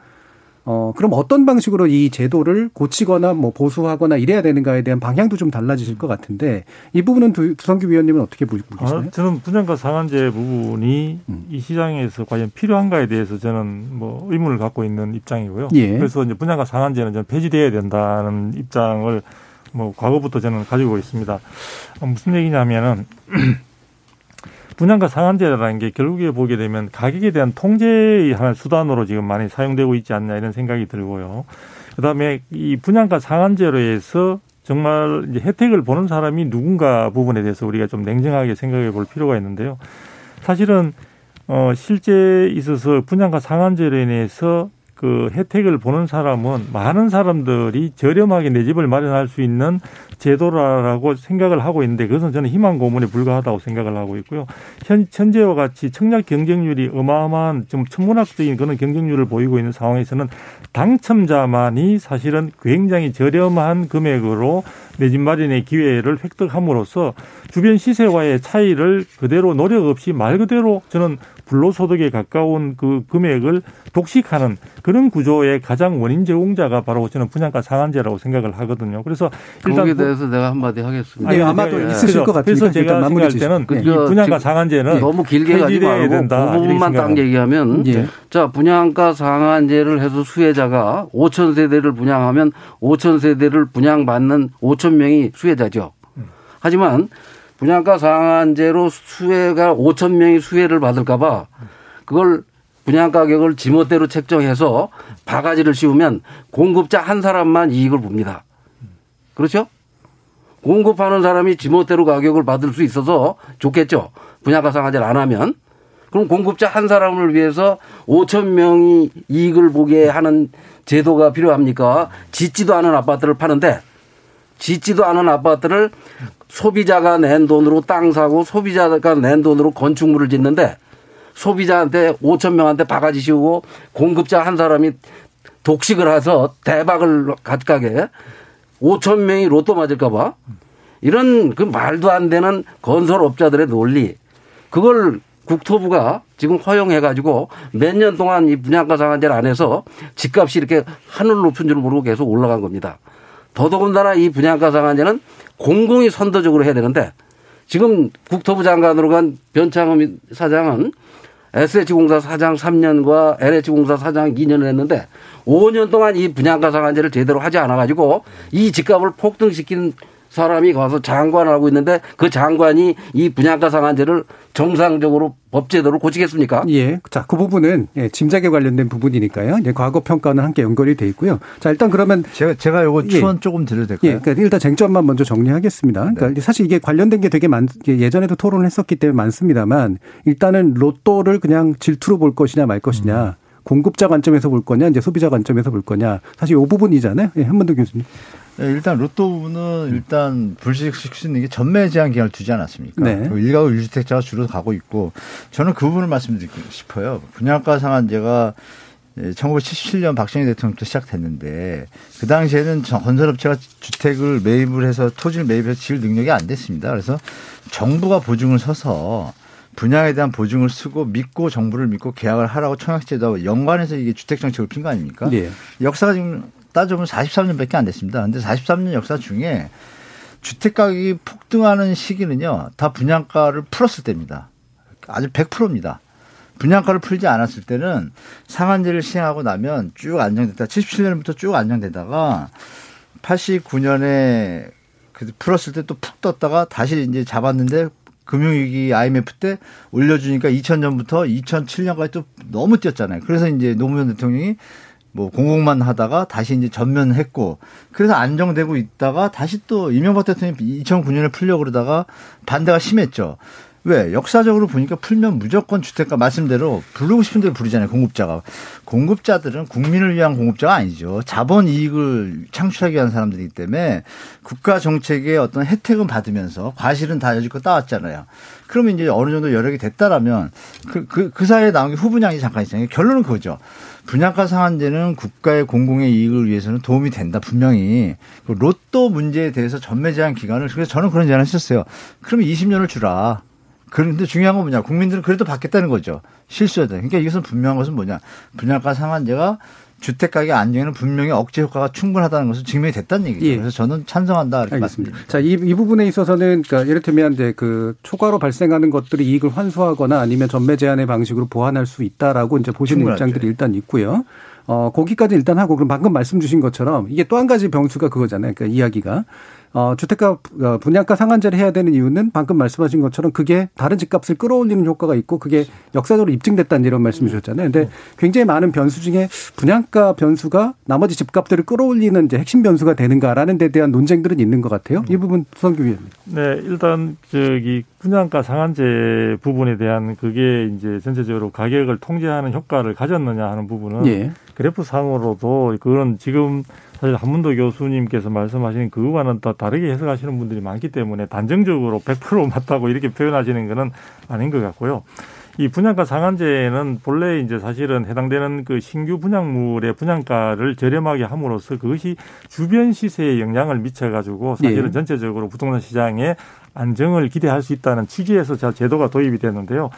어, 그럼 어떤 방식으로 이 제도를 고치거나 뭐 보수하거나 이래야 되는가에 대한 방향도 좀 달라지실 것 같은데 이 부분은 두, 두성규 위원님은 어떻게 보고 계시나요? 아, 저는 분양가 상한제 부분이 음. 이 시장에서 과연 필요한가에 대해서 저는 뭐 의문을 갖고 있는 입장이고요. 예. 그래서 이제 분양가 상한제는 저는 폐지돼야 된다는 입장을 뭐 과거부터 저는 가지고 있습니다. 어, 무슨 얘기냐면은 [clears throat] 분양가 상한제라는 게 결국에 보게 되면 가격에 대한 통제의 하나의 수단으로 지금 많이 사용되고 있지 않냐 이런 생각이 들고요. 그다음에 이 분양가 상한제로 해서 정말 이제 혜택을 보는 사람이 누군가 부분에 대해서 우리가 좀 냉정하게 생각해 볼 필요가 있는데요. 사실은 어 실제 있어서 분양가 상한제로 인해서 그 혜택을 보는 사람은 많은 사람들이 저렴하게 내 집을 마련할 수 있는 제도라고 생각을 하고 있는데 그것은 저는 희망 고문에 불과하다고 생각을 하고 있고요. 현, 현재와 같이 청약 경쟁률이 어마어마한 좀 천문학적인 그런 경쟁률을 보이고 있는 상황에서는 당첨자만이 사실은 굉장히 저렴한 금액으로 내 집 마련의 기회를 획득함으로써 주변 시세와의 차이를 그대로 노력 없이 말 그대로 저는 불로소득에 가까운 그 금액을 독식하는 그런 구조의 가장 원인 제공자가 바로 저는 분양가 상한제라고 생각을 하거든요. 그래서 일단 거기에 대해서 내가 한마디 하겠습니다. 네, 아마도 네. 있으실 것 같으니까 그래서 제가 생각할 때는 네. 이 분양가 상한제는 너무 길게 가지 말고 된다, 그 부분만 딱 얘기하면 예. 자 분양가 상한제를 해서 수혜자가 5천 세대를 분양하면 5천 세대를 분양받는 5천 명이 수혜자죠. 하지만 분양가 상한제로 수혜가 5천 명이 수혜를 받을까봐 그걸 분양 가격을 지멋대로 책정해서 바가지를 씌우면 공급자 한 사람만 이익을 봅니다. 그렇죠? 공급하는 사람이 지멋대로 가격을 받을 수 있어서 좋겠죠. 분양가 상한제를 안 하면. 그럼 공급자 한 사람을 위해서 5천 명이 이익을 보게 하는 제도가 필요합니까? 짓지도 않은 아파트를 파는데 짓지도 않은 아파트를 소비자가 낸 돈으로 땅 사고 소비자가 낸 돈으로 건축물을 짓는데 소비자한테 5천 명한테 바가지 씌우고 공급자 한 사람이 독식을 해서 대박을 가득하게 5천 명이 로또 맞을까 봐 이런 그 말도 안 되는 건설업자들의 논리 그걸 국토부가 지금 허용해 가지고 몇 년 동안 이 분양가 상한제를 안 해서 집값이 이렇게 하늘 높은 줄 모르고 계속 올라간 겁니다. 더더군다나 이 분양가 상한제는 공공이 선도적으로 해야 되는데 지금 국토부 장관으로 간 변창흠 사장은 SH공사 사장 3년과 LH공사 사장 2년을 했는데 5년 동안 이 분양가 상한제를 제대로 하지 않아 가지고 이 집값을 폭등시킨 사람이 가서 장관을 하고 있는데 그 장관이 이 분양가 상한제를 정상적으로 법제도로 고치겠습니까? 예. 자, 그 부분은 예, 짐작에 관련된 부분이니까요. 이제 과거 평가는 함께 연결이 돼 있고요. 자, 일단 그러면 제가 제가 요거 추원 예. 조금 드려도 될까요? 예. 그러니까 일단 쟁점만 먼저 정리하겠습니다. 그러니까 네. 사실 이게 관련된 게 되게 많 예전에도 토론을 했었기 때문에 많습니다만 일단은 로또를 그냥 질투로 볼 것이냐 말 것이냐 음. 공급자 관점에서 볼 거냐 이제 소비자 관점에서 볼 거냐 사실 이 부분이잖아요. 예, 한번더 교수님. 네, 일단 로또 부분은 일단 있는 게 전매 제한 기간을 두지 않았습니까? 네. 일가구 일주택자가 주로 가고 있고 저는 그 부분을 말씀드리고 싶어요. 분양가 상한제가 1977년 박정희 대통령부터 시작됐는데 그 당시에는 건설업체가 주택을 매입을 해서 토지를 매입해서 지을 능력이 안 됐습니다. 그래서 정부가 보증을 서서 분양에 대한 보증을 쓰고 믿고 정부를 믿고 계약을 하라고 청약제도 연관해서 이게 주택 정책을 핀 거 아닙니까? 네. 역사가 지금 따져보면 43년밖에 안 됐습니다. 근데 43년 역사 중에 주택 가격이 폭등하는 시기는요, 다 분양가를 풀었을 때입니다. 아주 100%입니다. 분양가를 풀지 않았을 때는 상한제를 시행하고 나면 쭉 안정됐다. 77년부터 쭉 안정되다가 89년에 그 풀었을 때 또 푹 떴다가 다시 이제 잡았는데 금융위기 IMF 때 올려주니까 2000년부터 2007년까지 또 너무 뛰었잖아요. 그래서 이제 노무현 대통령이 뭐 공공만 하다가 다시 이제 전면했고 그래서 안정되고 있다가 다시 또 이명박 대통령이 2009년에 풀려 그러다가 반대가 심했죠. 왜? 역사적으로 보니까 풀면 무조건 주택가 말씀대로 부르고 싶은 대로 부르잖아요. 공급자가. 공급자들은 국민을 위한 공급자가 아니죠. 자본 이익을 창출하기 위한 사람들이기 때문에 국가 정책의 어떤 혜택은 받으면서 과실은 다 여지껏 따왔잖아요. 그러면 이제 어느 정도 여력이 됐다라면 그, 그, 그 사이에 나온 게 후분양이 잠깐 있잖아요. 결론은 그거죠. 분양가 상한제는 국가의 공공의 이익을 위해서는 도움이 된다 분명히 그 로또 문제에 대해서 전매 제한 기간을 그래서 저는 그런 제안을 했었어요. 그러면 20년을 주라. 그런데 중요한 건 뭐냐. 국민들은 그래도 받겠다는 거죠. 실수하다. 그러니까 이것은 분명한 것은 뭐냐. 분양가 상한제가 주택 가격 안정에는 분명히 억제 효과가 충분하다는 것을 증명이 됐다는 얘기죠. 예. 그래서 저는 찬성한다 이렇게 말씀드립니다. 자, 이, 이 부분에 있어서는 그러니까 예를 들면 이제 그 초과로 발생하는 것들이 이익을 환수하거나 아니면 전매 제한의 방식으로 보완할 수 있다라고 이제 보시는 충분하죠. 입장들이 일단 있고요. 어, 거기까지 일단 하고 그럼 방금 말씀 주신 것처럼 이게 또 한 가지 병수가 그거잖아요. 그러니까 이야기가 어, 주택가 어, 분양가 상한제를 해야 되는 이유는 방금 말씀하신 것처럼 그게 다른 집값을 끌어올리는 효과가 있고 그게 역사적으로 입증됐다는 이런 말씀 주셨잖아요. 근데 굉장히 많은 변수 중에 분양가 변수가 나머지 집값들을 끌어올리는 이제 핵심 변수가 되는가라는 데 대한 논쟁들은 있는 것 같아요. 이 부분 수성규 위원님. 네, 일단 저기 분양가 상한제 부분에 대한 그게 이제 전체적으로 가격을 통제하는 효과를 가졌느냐 하는 부분은 예. 그래프 상으로도 그건 지금 사실 한문도 교수님께서 말씀하신 그거와는 또 다르게 해석하시는 분들이 많기 때문에 단정적으로 100% 맞다고 이렇게 표현하시는 거는 아닌 것 같고요. 이 분양가 상한제는 본래 이제 사실은 해당되는 그 신규 분양물의 분양가를 저렴하게 함으로써 그것이 주변 시세에 영향을 미쳐가지고 사실은 예. 전체적으로 부동산 시장에 안정을 기대할 수 있다는 취지에서 자 제도가 도입이 됐는데요.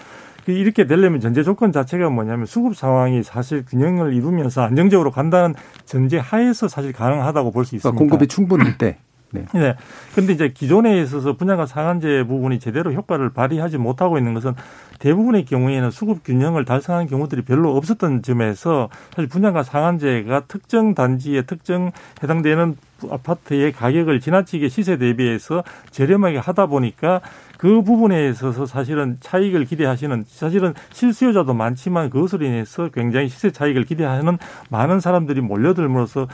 그 이렇게 되려면 전제 조건 자체가 뭐냐면 수급 상황이 사실 균형을 이루면서 안정적으로 간다는 전제 하에서 사실 가능하다고 볼 수 있습니다. 그러니까 공급이 충분할 때. 네. [clears throat] 네. 근데 이제 기존에 있어서 분양가 상한제 부분이 제대로 효과를 발휘하지 못하고 있는 것은 대부분의 경우에는 수급 균형을 달성한 경우들이 별로 없었던 점에서 사실 분양가 상한제가 특정 단지에 특정 해당되는 아파트의 가격을 지나치게 시세 대비해서 저렴하게 하다 보니까 그 부분에 있어서 사실은 차익을 기대하시는 사실은 실수요자도 많지만 그것으로 인해서 굉장히 시세 차익을 기대하는 많은 사람들이 몰려들므로써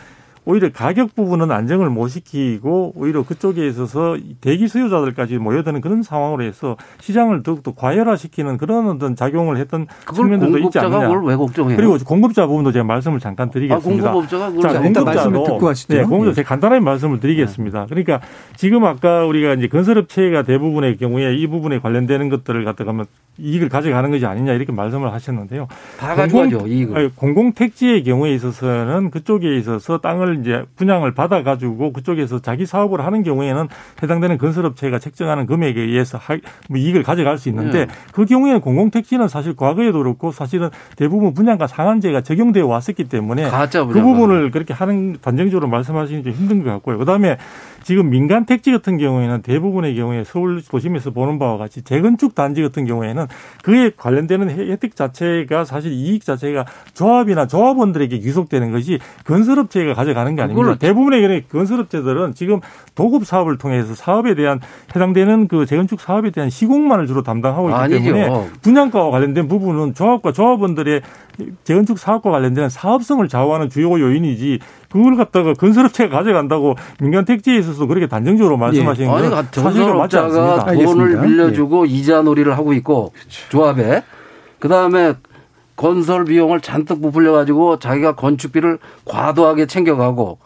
오히려 가격 부분은 안정을 못 시키고 오히려 그쪽에 있어서 대기 수요자들까지 모여드는 그런 상황으로 해서 시장을 더욱더 과열화시키는 그런 어떤 작용을 했던 측면들도 있지 않느냐. 그리고 공급자 부분도 제가 말씀을 잠깐 드리겠습니다. 아, 공급업자가 그걸 자, 공급자도 말씀을 듣고 하시죠. 네, 공급자 예. 제가 간단하게 말씀을 드리겠습니다. 그러니까 지금 아까 우리가 이제 건설업체가 대부분의 경우에 이 부분에 관련되는 것들을 갖다가 뭐 이익을 가져가는 것이 아니냐 이렇게 말씀을 하셨는데요. 다 가져가죠, 이익을. 공공택지의 경우에 있어서는 그쪽에 있어서 땅을 이제 분양을 받아 가지고 그쪽에서 자기 사업을 하는 경우에는 해당되는 건설업체가 책정하는 금액에 의해서 하, 뭐 이익을 가져갈 수 있는데 네. 그 경우에는 공공택지는 사실 과거에도 그렇고 사실은 대부분 분양가 상한제가 적용되어 왔었기 때문에 그. 부분을 그렇게 하는 단정적으로 말씀하시기 좀 힘든 것 같고요. 그다음에 지금 민간 택지 같은 경우에는 대부분의 경우에 서울 도심에서 보는 바와 같이 재건축 단지 같은 경우에는 그에 관련되는 혜택 자체가 사실 이익 자체가 조합이나 조합원들에게 귀속되는 것이 건설업체가 가져가는 게 아닙니다. 대부분의 경우에 건설업체들은 지금 도급 사업을 통해서 사업에 대한 해당되는 그 재건축 사업에 대한 시공만을 주로 담당하고 있기 아니죠. 때문에 분양가와 관련된 부분은 조합과 조합원들의 재건축 사업과 관련된 사업성을 좌우하는 주요 요인이지 그걸 갖다가 건설업체가 가져간다고 민간 택지에 있어서 그렇게 단정적으로 말씀하시는 아니, 건 사실과 맞지 않습니다. 돈을. 빌려주고 이자 놀이를 하고 있고 조합에 그 다음에 건설 비용을 잔뜩 부풀려 가지고 자기가 건축비를 과도하게 챙겨가고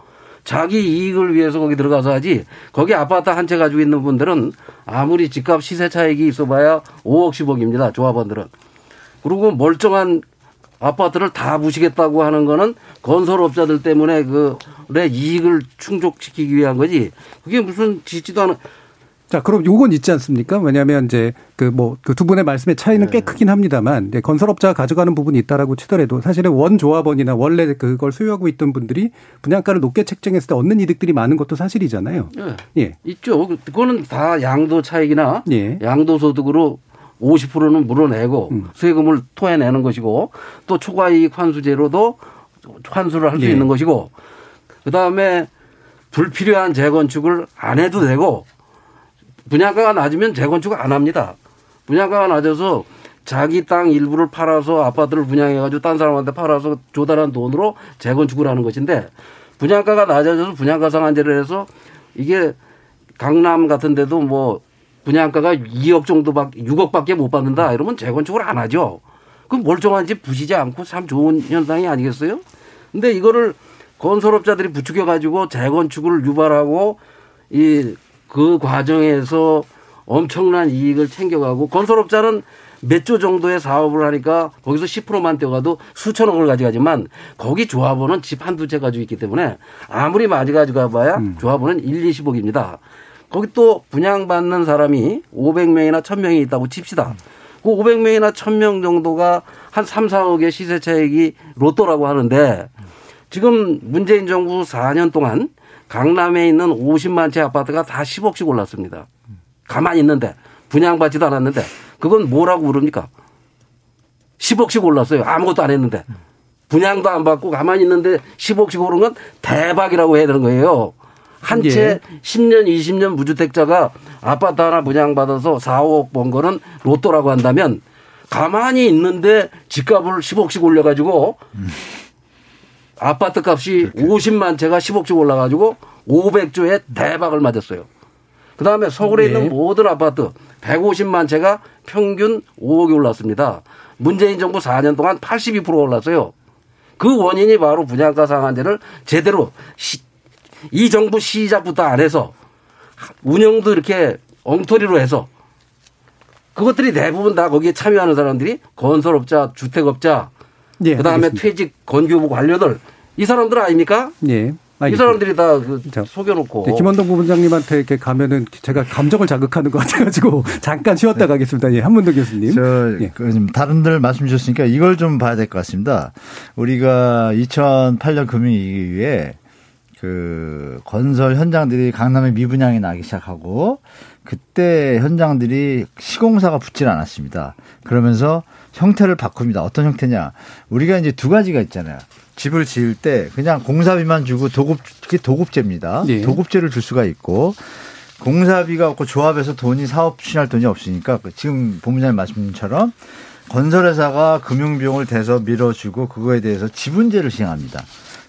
자기 이익을 위해서 거기 들어가서 하지 거기 아파트 한 채 가지고 있는 분들은 아무리 집값 시세 차익이 있어봐야 5억 10억입니다 조합원들은 그리고 멀쩡한 아파트를 다 부시겠다고 하는 거는 건설업자들 때문에 그의 이익을 충족시키기 위한 거지 그게 무슨 짓지도 않은 자, 그럼 요건 있지 않습니까? 왜냐하면 이제 그 뭐 그 두 분의 말씀의 차이는 네. 꽤 크긴 합니다만 네, 건설업자가 가져가는 부분이 있다라고 치더라도 사실은 원 조합원이나 원래 그걸 소유하고 있던 분들이 분양가를 높게 책정했을 때 얻는 이득들이 많은 것도 사실이잖아요. 예, 예. 있죠. 그거는 다 양도 차익이나 예. 양도 소득으로 50%는 물어내고 음. 세금을 토해내는 것이고 또 초과이익 환수제로도 환수를 할수 예. 있는 것이고 그다음에 불필요한 재건축을 안 해도 되고 분양가가 낮으면 재건축을 안 합니다. 분양가가 낮아서 자기 땅 일부를 팔아서 아파트를 분양해가지고 딴 사람한테 팔아서 조달한 돈으로 재건축을 하는 것인데 분양가가 낮아져서 분양가 상한제를 해서 이게 강남 같은 데도 뭐 분양가가 2억 정도밖에 6억밖에 못 받는다 이러면 재건축을 안 하죠. 그럼 멀쩡한 집 부시지 않고 참 좋은 현상이 아니겠어요? 근데 이거를 건설업자들이 부추겨 가지고 재건축을 유발하고 이 그 과정에서 엄청난 이익을 챙겨가고 건설업자는 몇 조 정도의 사업을 하니까 거기서 10%만 떼어가도 수천억을 가져가지만 거기 조합원은 집 한두 채 가지고 있기 때문에 아무리 많이 가져가 봐야 조합원은 1, 20억입니다. 거기 또 분양받는 사람이 500명이나 1000명이 있다고 칩시다. 그 500명이나 1000명 정도가 한 3, 4억의 시세 차익이 로또라고 하는데 지금 문재인 정부 4년 동안 강남에 있는 50만 채 아파트가 다 10억씩 올랐습니다. 가만히 있는데 분양받지도 않았는데 그건 뭐라고 부릅니까? 10억씩 올랐어요. 아무것도 안 했는데 분양도 안 받고 가만히 있는데 10억씩 오른 건 대박이라고 해야 되는 거예요. 한채 10년, 20년 무주택자가 아파트 하나 분양받아서 4, 5억 번 거는 로또라고 한다면 가만히 있는데 집값을 10억씩 올려가지고 아파트 값이 50만 채가 10억씩 올라가지고 500조에 대박을 맞았어요. 그 다음에 서울에 네. 있는 모든 아파트 150만 채가 평균 5억이 올랐습니다. 문재인 정부 4년 동안 82% 올랐어요. 그 원인이 바로 분양가 상한제를 제대로 시- 이 정부 시작부터 안 해서 운영도 이렇게 엉터리로 해서 그것들이 대부분 다 거기에 참여하는 사람들이 건설업자, 주택업자, 예, 그다음에 알겠습니다. 퇴직 건교부 관료들 이 사람들 아닙니까? 예. 이 알겠습니다. 사람들이 다 그 속여놓고 네, 김원동 부부장님한테 이렇게 가면은 제가 감정을 자극하는 것 같아가지고 [laughs] 잠깐 쉬었다 가겠습니다. 예, 한문도 교수님. 저, 예. 그, 좀 다른들 말씀 주셨으니까 이걸 좀 봐야 될 것 같습니다. 우리가 2008년 금융위기 이후에 그 건설 현장들이 강남에 미분양이 나기 시작하고 그때 현장들이 시공사가 붙질 않았습니다. 그러면서 형태를 바꿉니다. 어떤 형태냐. 우리가 이제 두 가지가 있잖아요. 집을 지을 때 그냥 공사비만 주고 도급, 그게 도급제입니다. 예. 도급제를 줄 수가 있고 공사비가 없고 조합에서 돈이 사업 추진할 돈이 없으니까 그 지금 본부장님 말씀처럼 건설회사가 금융비용을 대서 밀어주고 그거에 대해서 지분제를 시행합니다.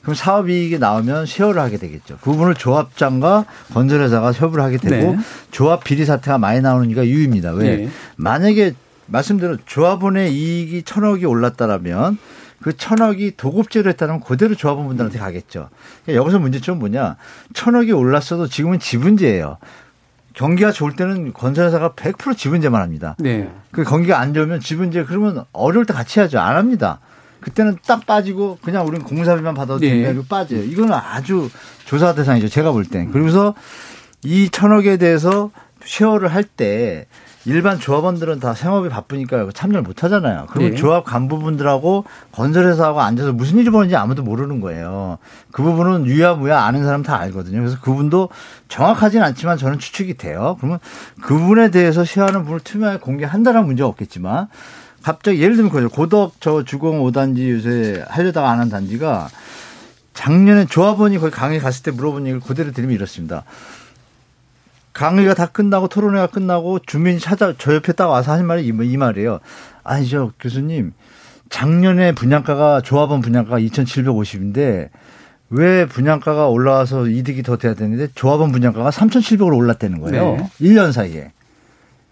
그럼 사업 이익이 나오면 쉐어를 하게 되겠죠. 그 부분을 조합장과 건설회사가 협의를 하게 되고 네. 조합 비리 사태가 많이 나오는 이가 이유입니다. 왜? 네. 만약에 말씀대로 조합원의 이익이 천억이 올랐다라면 그 천억이 도급제로 했다면 그대로 조합원분들한테 가겠죠. 그러니까 여기서 문제점은 뭐냐. 천억이 올랐어도 지금은 지분제예요. 경기가 좋을 때는 건설회사가 100% 지분제만 합니다. 네. 그 경기가 안 좋으면 지분제 그러면 어려울 때 같이 하죠. 안 합니다. 그때는 딱 빠지고 그냥 우리는 공사비만 받아도 네. 된다 이거 빠져요. 이거는 아주 조사 대상이죠. 제가 볼 땐. 그러면서 이 천억에 대해서 쉐어를 할 때 일반 조합원들은 다 생업이 바쁘니까 참여를 못 하잖아요. 그리고 네. 조합 간부분들하고 건설회사하고 앉아서 무슨 일이 벌어지는지 아무도 모르는 거예요. 그 부분은 유야무야 아는 사람 다 알거든요. 그래서 그분도 정확하진 않지만 저는 추측이 돼요. 그러면 그분에 대해서 쉐어하는 분을 투명하게 공개한다는 문제가 없겠지만 갑자기 예를 들면 그죠. 고덕 저 주공 5단지 요새 하려다가 안 한 단지가 작년에 조합원이 거기 강의 갔을 때 물어본 얘기를 그대로 드리면 이렇습니다. 강의가 다 끝나고 토론회가 끝나고 주민이 찾아 저 옆에 딱 와서 하신 말이 이, 이 말이에요. 아니 저 교수님 작년에 분양가가 조합원 분양가가 2,750인데 왜 분양가가 올라와서 이득이 더 돼야 되는데 조합원 분양가가 3,700으로 올랐다는 거예요. 네. 1년 사이에.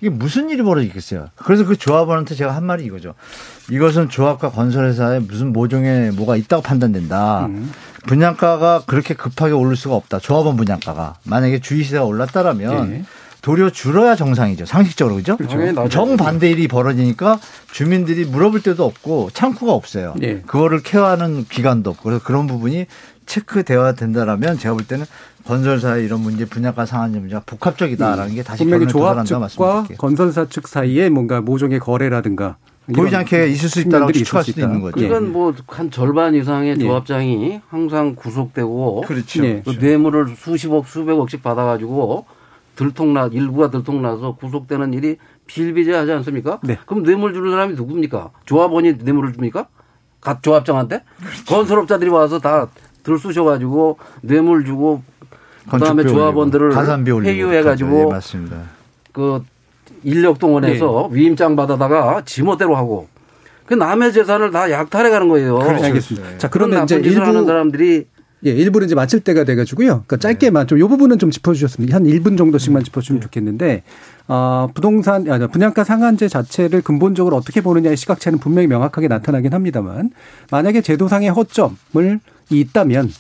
이게 무슨 일이 벌어지겠어요. 그래서 그 조합원한테 제가 한 말이 이거죠. 이것은 조합과 건설회사에 무슨 모종의 뭐가 있다고 판단된다. 음. 분양가가 그렇게 급하게 오를 수가 없다. 조합원 분양가가. 만약에 주의시세가 올랐다라면 네. 도리어 줄어야 정상이죠. 상식적으로 그죠? 당연히 낮아요. 정반대 일이 벌어지니까 주민들이 물어볼 데도 없고 창구가 없어요. 네. 그거를 케어하는 기관도 없고 그래서 그런 부분이 체크되어야 된다라면 제가 볼 때는 건설사의 이런 문제 분양가 상한제 문제가 복합적이다라는 게 다시 분명히 조합 측과 말씀드릴게요. 건설사 측 사이에 뭔가 모종의 거래라든가 보이지 않게 있을 수 있다라고 추측할 있을 수 수도 있는 있다. 거죠. 예. 그러니까 뭐한 절반 이상의 예. 조합장이 항상 구속되고 그렇죠. 예. 그 뇌물을 수십억 수백억씩 받아가지고 들통나 일부가 들통나서 구속되는 일이 비일비재하지 않습니까? 네. 그럼 뇌물 주는 사람이 누굽니까? 조합원이 뇌물을 줍니까? 각 조합장한테 그렇죠. 건설업자들이 와서 다 들쑤셔가지고 뇌물 주고 그다음에 조합원들을 올리고, 가산비 올리고 회유해가지고 예, 맞습니다. 그 인력 동원해서 네. 위임장 받아다가 지멋대로 하고 그 남의 재산을 다 약탈해 가는 거예요. 그렇죠. 알겠습니다. 자, 그런 그러면 이제 일부 하는 사람들이 예, 일부는 이제 마칠 때가 돼가지고요. 그러니까 짧게만 좀이 부분은 좀 짚어주셨습니다. 한 1분 정도씩만 짚어주시면 좋겠는데, 어, 부동산, 아, 분양가 상한제 자체를 근본적으로 어떻게 보느냐의 시각차는 분명히 명확하게 나타나긴 합니다만, 만약에 제도상의 허점을 있다면,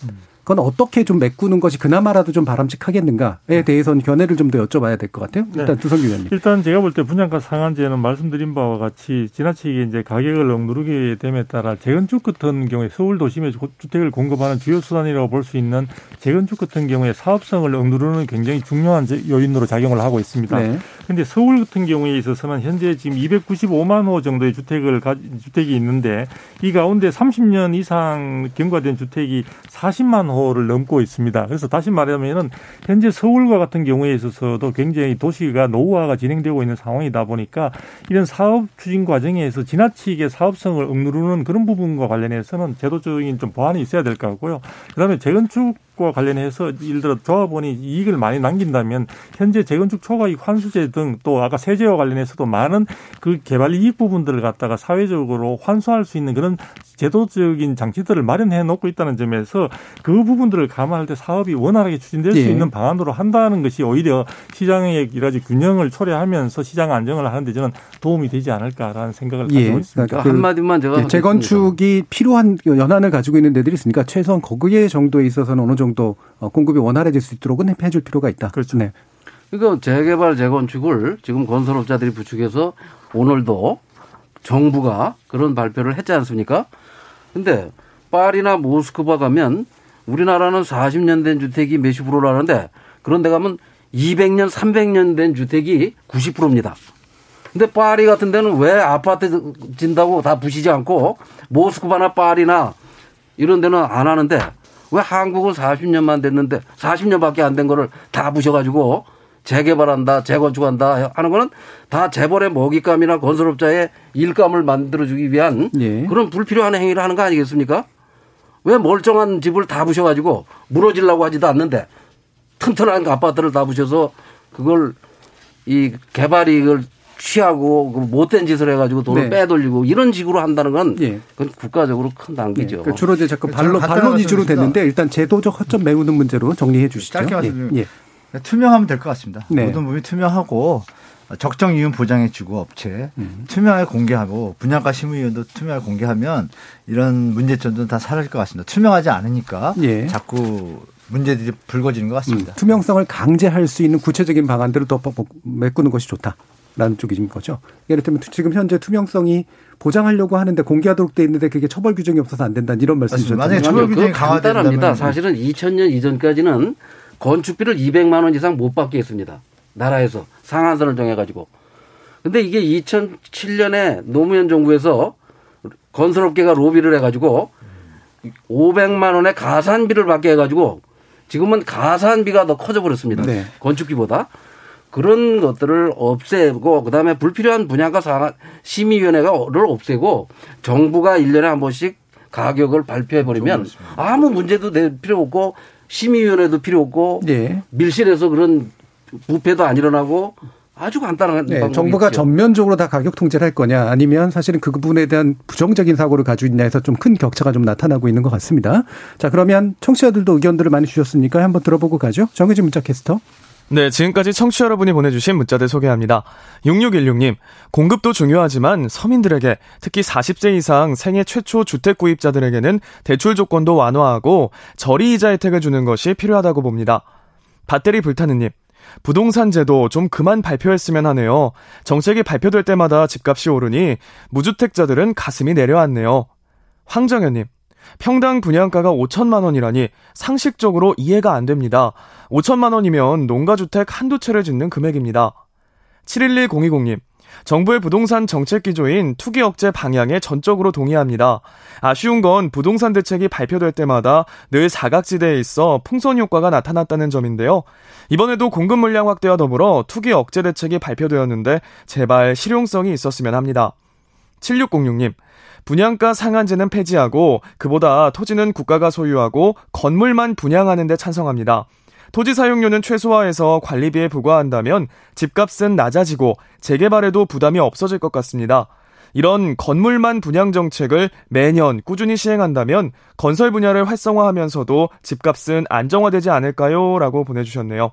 그건 어떻게 좀 메꾸는 것이 그나마라도 좀 바람직하겠는가에 대해서는 견해를 좀 더 여쭤봐야 될 것 같아요. 일단 두성규 의원님. 일단 제가 볼 때 분양가 상한제는 말씀드린 바와 같이 지나치게 이제 가격을 억누르게 됨에 따라 재건축 같은 경우에 서울 도심에 주택을 공급하는 주요 수단이라고 볼 수 있는 재건축 같은 경우에 사업성을 억누르는 굉장히 중요한 제- 요인으로 작용을 하고 있습니다. 네. 근데 서울 같은 경우에 있어서는 현재 지금 295만 호 정도의 주택을 가, 주택이 있는데 이 가운데 30년 이상 경과된 주택이 40만 호를 넘고 있습니다. 그래서 다시 말하면은 현재 서울과 같은 경우에 있어서도 굉장히 도시가 노후화가 진행되고 있는 상황이다 보니까 이런 사업 추진 과정에서 지나치게 사업성을 억누르는 그런 부분과 관련해서는 제도적인 좀 보완이 있어야 될 것 같고요. 그다음에 재건축 건축 과 관련해서 예를 들어 조합원이 이익을 많이 남긴다면 현재 재건축 초과이익 환수제 등 또 아까 세제와 관련해서도 많은 그 개발 이익 부분들을 갖다가 사회적으로 환수할 수 있는 그런 제도적인 장치들을 마련해 놓고 있다는 점에서 그 부분들을 감안할 때 사업이 원활하게 추진될 예. 수 있는 방안으로 한다는 것이 오히려 시장의 여러 가지 균형을 초래하면서 시장 안정을 하는데 저는 도움이 되지 않을까라는 생각을 가지고 예. 있습니다. 그러니까 그 한마디만 제가 예, 재건축이 필요한 연한을 가지고 있는 데들이 있으니까 최소한 거기에 정도에 있어서는 어느 정도 어, 공급이 원활해질 수 있도록은 해줄 필요가 있다. 그렇죠. 네. 그러니까 재개발 재건축을 지금 건설업자들이 부추겨서 오늘도 정부가 그런 발표를 했지 않습니까? 근데 파리나 모스크바 가면 우리나라는 40년 된 주택이 몇십 프로라는데 그런 데 가면 200년, 300년 된 주택이 90%입니다. 근데 파리 같은 데는 왜 아파트 진다고 다 부시지 않고 모스크바나 파리나 이런 데는 안 하는데 왜 한국은 40년만 됐는데 40년밖에 안 된 거를 다 부셔가지고 재개발한다, 재건축한다 하는 거는 다 재벌의 먹잇감이나 건설업자의 일감을 만들어주기 위한 예. 그런 불필요한 행위를 하는 거 아니겠습니까? 왜 멀쩡한 집을 다 부셔가지고 무너지려고 하지도 않는데 튼튼한 아파트를 다 부셔서 그걸 이 개발 이익을 취하고 그 못된 짓을 해가지고 돈을 네. 빼돌리고 이런 식으로 한다는 건 예. 그건 국가적으로 큰 단기죠. 그 주로 이제 자꾸 저는 반론, 반론 위주로. 됐는데 일단 제도적 허점 메우는 문제로 정리해 주시죠. 짧게 예, 말씀드리면 예. 투명하면 될 것 같습니다. 네. 모든 부분이 투명하고 적정 이윤 보장해주고 업체 음. 투명하게 공개하고 분양가 심의위원도 투명하게 공개하면 이런 문제점도 다 사라질 것 같습니다. 투명하지 않으니까 예. 자꾸 문제들이 불거지는 것 같습니다. 음, 투명성을 강제할 수 있는 구체적인 방안들을 더 법- 메꾸는 것이 좋다 라는 쪽인 거죠. 예를 들면 지금 현재 투명성이 보장하려고 하는데 공개하도록 돼 있는데 그게 처벌 규정이 없어서 안 된다는 이런 말씀이셨죠. 만약에 처벌 규정이. 강화된다면- 사실은 2000년 이전까지는 건축비를 200만 원 이상 못 받게 했습니다. 나라에서 상한선을 정해 가지고. 근데 이게 2007년에 노무현 정부에서 건설업계가 로비를 해 가지고 500만 원의 가산비를 받게 해 가지고 지금은 가산비가 더 커져 버렸습니다. 네. 건축비보다. 그런 것들을 없애고 그다음에 불필요한 상한 심의위원회가를 없애고 정부가 1년에 한 번씩 가격을 발표해 버리면 아무 문제도 낼 필요 없고 심의위원회도 필요 없고 예. 밀실에서 그런 부패도 안 일어나고 아주 간단한 네, 정부가 있죠. 전면적으로 다 가격 통제를 할 거냐 아니면 사실은 그 부분에 대한 부정적인 사고를 가지고 있냐에서 좀 큰 격차가 좀 나타나고 있는 것 같습니다. 자 그러면 청취자들도 의견들을 많이 주셨으니까 한번 들어보고 가죠. 정의진 문자 캐스터. 네, 지금까지 청취자 여러분이 보내주신 문자들 소개합니다. 6616님, 공급도 중요하지만 서민들에게 특히 40세 이상 생애 최초 주택 구입자들에게는 대출 조건도 완화하고 저리 이자 혜택을 주는 것이 필요하다고 봅니다. 배터리 불타는님, 부동산 제도 좀 그만 발표했으면 하네요. 정책이 발표될 때마다 집값이 오르니 무주택자들은 가슴이 내려앉네요. 황정현님, 평당 분양가가 5천만 원이라니 상식적으로 이해가 안 됩니다. 5천만 원이면 농가주택 한두 채를 짓는 금액입니다. 711020님, 정부의 부동산 정책 기조인 투기 억제 방향에 전적으로 동의합니다. 아쉬운 건 부동산 대책이 발표될 때마다 늘 사각지대에 있어 풍선 효과가 나타났다는 점인데요. 이번에도 공급 물량 확대와 더불어 투기 억제 대책이 발표되었는데 제발 실용성이 있었으면 합니다. 7606님, 분양가 상한제는 폐지하고 그보다 토지는 국가가 소유하고 건물만 분양하는 데 찬성합니다. 토지 사용료는 최소화해서 관리비에 부과한다면 집값은 낮아지고 재개발에도 부담이 없어질 것 같습니다. 이런 건물만 분양 정책을 매년 꾸준히 시행한다면 건설 분야를 활성화하면서도 집값은 안정화되지 않을까요? 라고 보내주셨네요.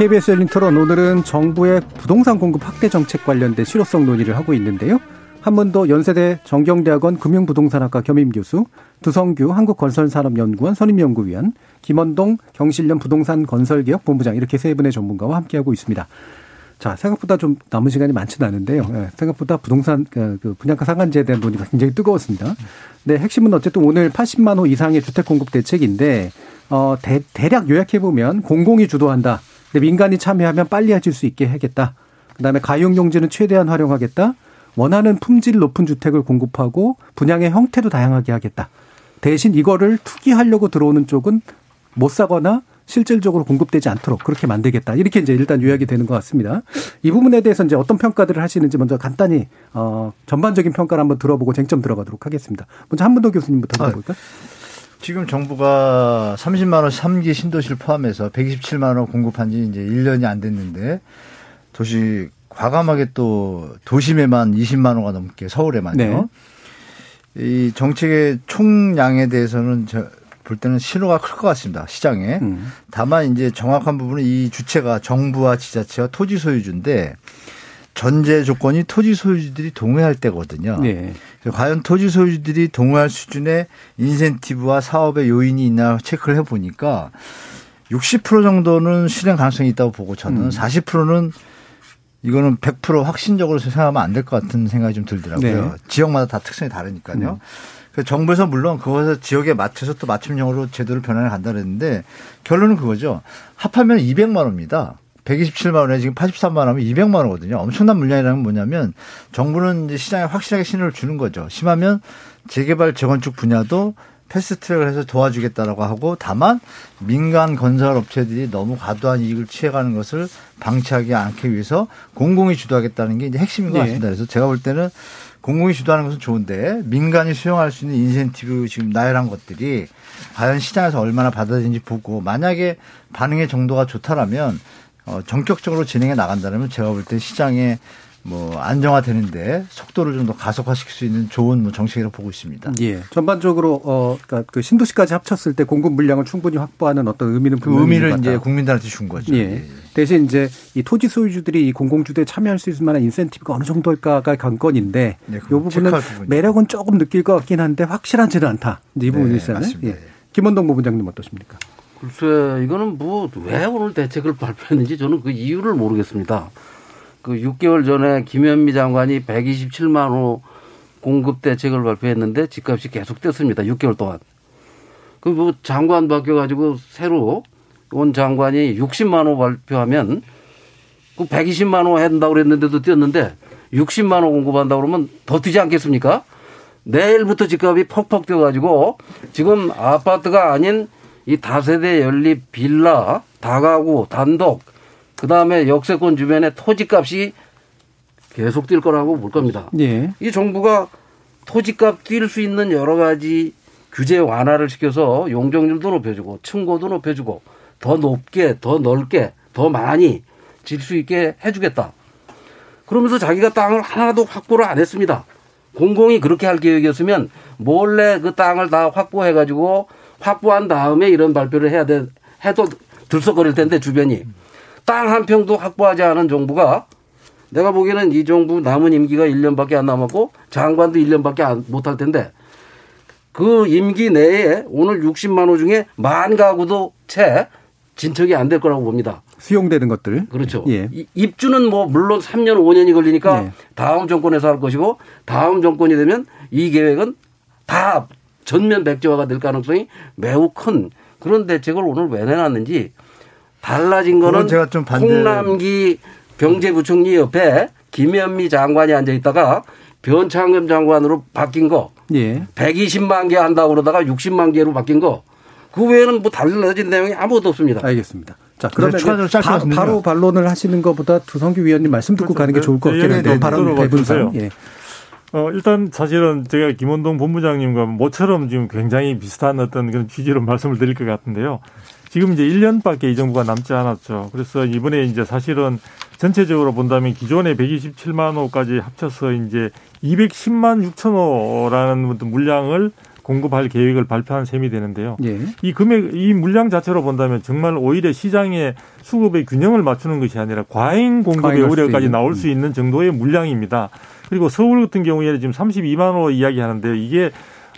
KBS 열린 토론 오늘은 정부의 부동산 공급 확대 정책 관련된 실효성 논의를 하고 있는데요. 한번더 연세대 정경대학원 금융부동산학과 겸임교수, 두성규 한국건설산업연구원 선임연구위원, 김원동 경실련 부동산 건설개혁 본부장 이렇게 세 분의 전문가와 함께하고 있습니다. 자, 생각보다 좀 남은 시간이 많지는 않은데요. 네, 생각보다 부동산 그, 그 분양가 상한제에 대한 논의가 굉장히 뜨거웠습니다. 네, 핵심은 어쨌든 오늘 80만 호 이상의 주택 공급 대책인데 어 대, 대략 요약해 보면 공공이 주도한다. 근데 민간이 참여하면 빨리 해줄 수 있게 하겠다. 그다음에 가용 용지는 최대한 활용하겠다. 원하는 품질 높은 주택을 공급하고 분양의 형태도 다양하게 하겠다. 대신 이거를 투기하려고 들어오는 쪽은 못 사거나 실질적으로 공급되지 않도록 그렇게 만들겠다. 이렇게 이제 일단 요약이 되는 것 같습니다. 이 부분에 대해서 이제 어떤 평가들을 하시는지 먼저 간단히 어 전반적인 평가를 한번 들어보고 쟁점 들어가도록 하겠습니다. 먼저 한문도 교수님부터 들어볼까요? 아, 지금 정부가 30만 원 3기 신도시를 포함해서 127만 원 공급한 지 이제 1년이 안 됐는데 도시 과감하게 또 도심에만 20만 원가 넘게 서울에만요. 네. 이 정책의 총량에 대해서는 저 볼 때는 신호가 클 것 같습니다. 시장에. 음. 다만 이제 정확한 부분은 이 주체가 정부와 지자체와 토지 소유주인데 전제 조건이 토지 소유주들이 동의할 때거든요. 네. 과연 토지 소유주들이 동의할 수준의 인센티브와 사업의 요인이 있나 체크를 해 보니까 60% 정도는 실행 가능성이 있다고 보고 저는 음. 40%는 이거는 100% 확신적으로 생각하면 안 될 것 같은 생각이 좀 들더라고요. 네. 지역마다 다 특성이 다르니까요. 음. 그 정부에서 물론 그것을 지역에 맞춰서 또 맞춤형으로 제도를 변화해 간다 그랬는데 결론은 그거죠. 합하면 200만 원입니다. 127만 원에 지금 83만 원이면 200만 원이거든요. 엄청난 물량이라는 건 뭐냐면 정부는 이제 시장에 확실하게 신호를 주는 거죠. 심하면 재개발 재건축 분야도 패스트트랙을 해서 도와주겠다라고 하고 다만 민간 건설 업체들이 너무 과도한 이익을 취해가는 것을 방치하지 않기 위해서 공공이 주도하겠다는 게 이제 핵심인 것 네. 같습니다. 그래서 제가 볼 때는 공공이 주도하는 것은 좋은데 민간이 수용할 수 있는 인센티브 지금 나열한 것들이 과연 시장에서 얼마나 받아들인지 보고 만약에 반응의 정도가 좋다라면 어, 전격적으로 진행해 나간다면 제가 볼 때 시장에 뭐 안정화되는데 속도를 좀 더 가속화시킬 수 있는 좋은 뭐 정책이라고 보고 있습니다. 예. 전반적으로 어 그러니까 그 신도시까지 합쳤을 때 공급 물량을 충분히 확보하는 어떤 의미는 그 의미를 이제 국민들한테 준 거죠. 예. 예. 대신 이제 이 토지 소유주들이 이 공공주도에 참여할 수 있을 만한 인센티브가 어느 정도일까가 관건인데 네, 이 부분은 매력은 조금 느낄 것 같긴 한데 확실하지는 않다. 이 부분이 네, 있어요. 예. 김원동 부부장님 어떠십니까? 글쎄 이거는 뭐 왜 오늘 대책을 발표했는지 저는 그 이유를 모르겠습니다. 그 6개월 전에 김현미 장관이 127만 호 공급 대책을 발표했는데 집값이 계속 뛰었습니다. 6개월 동안. 그 뭐 장관 바뀌어 가지고 새로 온 장관이 60만 호 발표하면 그 120만 호 한다고 그랬는데도 뛰었는데 60만 호 공급한다고 그러면 더 뛰지 않겠습니까? 내일부터 집값이 퍽퍽 뛰어가지고 지금 아파트가 아닌 이 다세대 연립 빌라 다가구 단독 그 다음에 역세권 주변에 토지값이 계속 뛸 거라고 볼 겁니다. 예. 이 정부가 토지값 뛸 수 있는 여러 가지 규제 완화를 시켜서 용적률도 높여주고 층고도 높여주고 더 높게 더 넓게 더 많이 질 수 있게 해주겠다. 그러면서 자기가 땅을 하나도 확보를 안 했습니다. 공공이 그렇게 할 계획이었으면 몰래 그 땅을 다 확보해가지고 확보한 다음에 이런 발표를 해야 돼 해도 들썩거릴 텐데 주변이 땅 한 평도 확보하지 않은 정부가 내가 보기에는 이 정부 남은 임기가 1년밖에 안 남았고 장관도 1년밖에 못할 텐데 그 임기 내에 오늘 60만 호 중에 만 가구도 채 진척이 안 될 거라고 봅니다. 수용되는 것들. 그렇죠. 예. 입주는 뭐 물론 3년 5년이 걸리니까 예. 다음 정권에서 할 것이고 다음 정권이 되면 이 계획은 다 전면 백지화가 될 가능성이 매우 큰 그런 대책을 오늘 왜 내놨는지 달라진 거는 제가 좀 반대... 홍남기 경제부총리 옆에 김현미 장관이 앉아 있다가 변창흠 장관으로 바뀐 거. 예. 120만 개 한다고 그러다가 60만 개로 바뀐 거. 그 외에는 뭐 달라진 내용이 아무것도 없습니다. 알겠습니다. 자, 그러면 바, 바로 반론을 하시는 것보다 두성규 위원님 말씀 듣고 그렇죠. 가는 게 좋을 것 같긴 한데 바로 배분상. 예. 어, 일단 사실은 제가 김원동 본부장님과 모처럼 지금 굉장히 비슷한 어떤 그런 취지로 [laughs] 말씀을 드릴 것 같은데요. 지금 이제 1년밖에 이 정부가 남지 않았죠. 그래서 이번에 이제 사실은 전체적으로 본다면 기존의 127만 호까지 합쳐서 이제 210만 6천 호라는 물량을 공급할 계획을 발표한 셈이 되는데요. 예. 이 금액, 이 물량 자체로 본다면 정말 오히려 시장의 수급의 균형을 맞추는 것이 아니라 과잉 공급의 우려까지. 나올 수 있는 정도의 물량입니다. 그리고 서울 같은 경우에는 지금 32만 호 이야기하는데 이게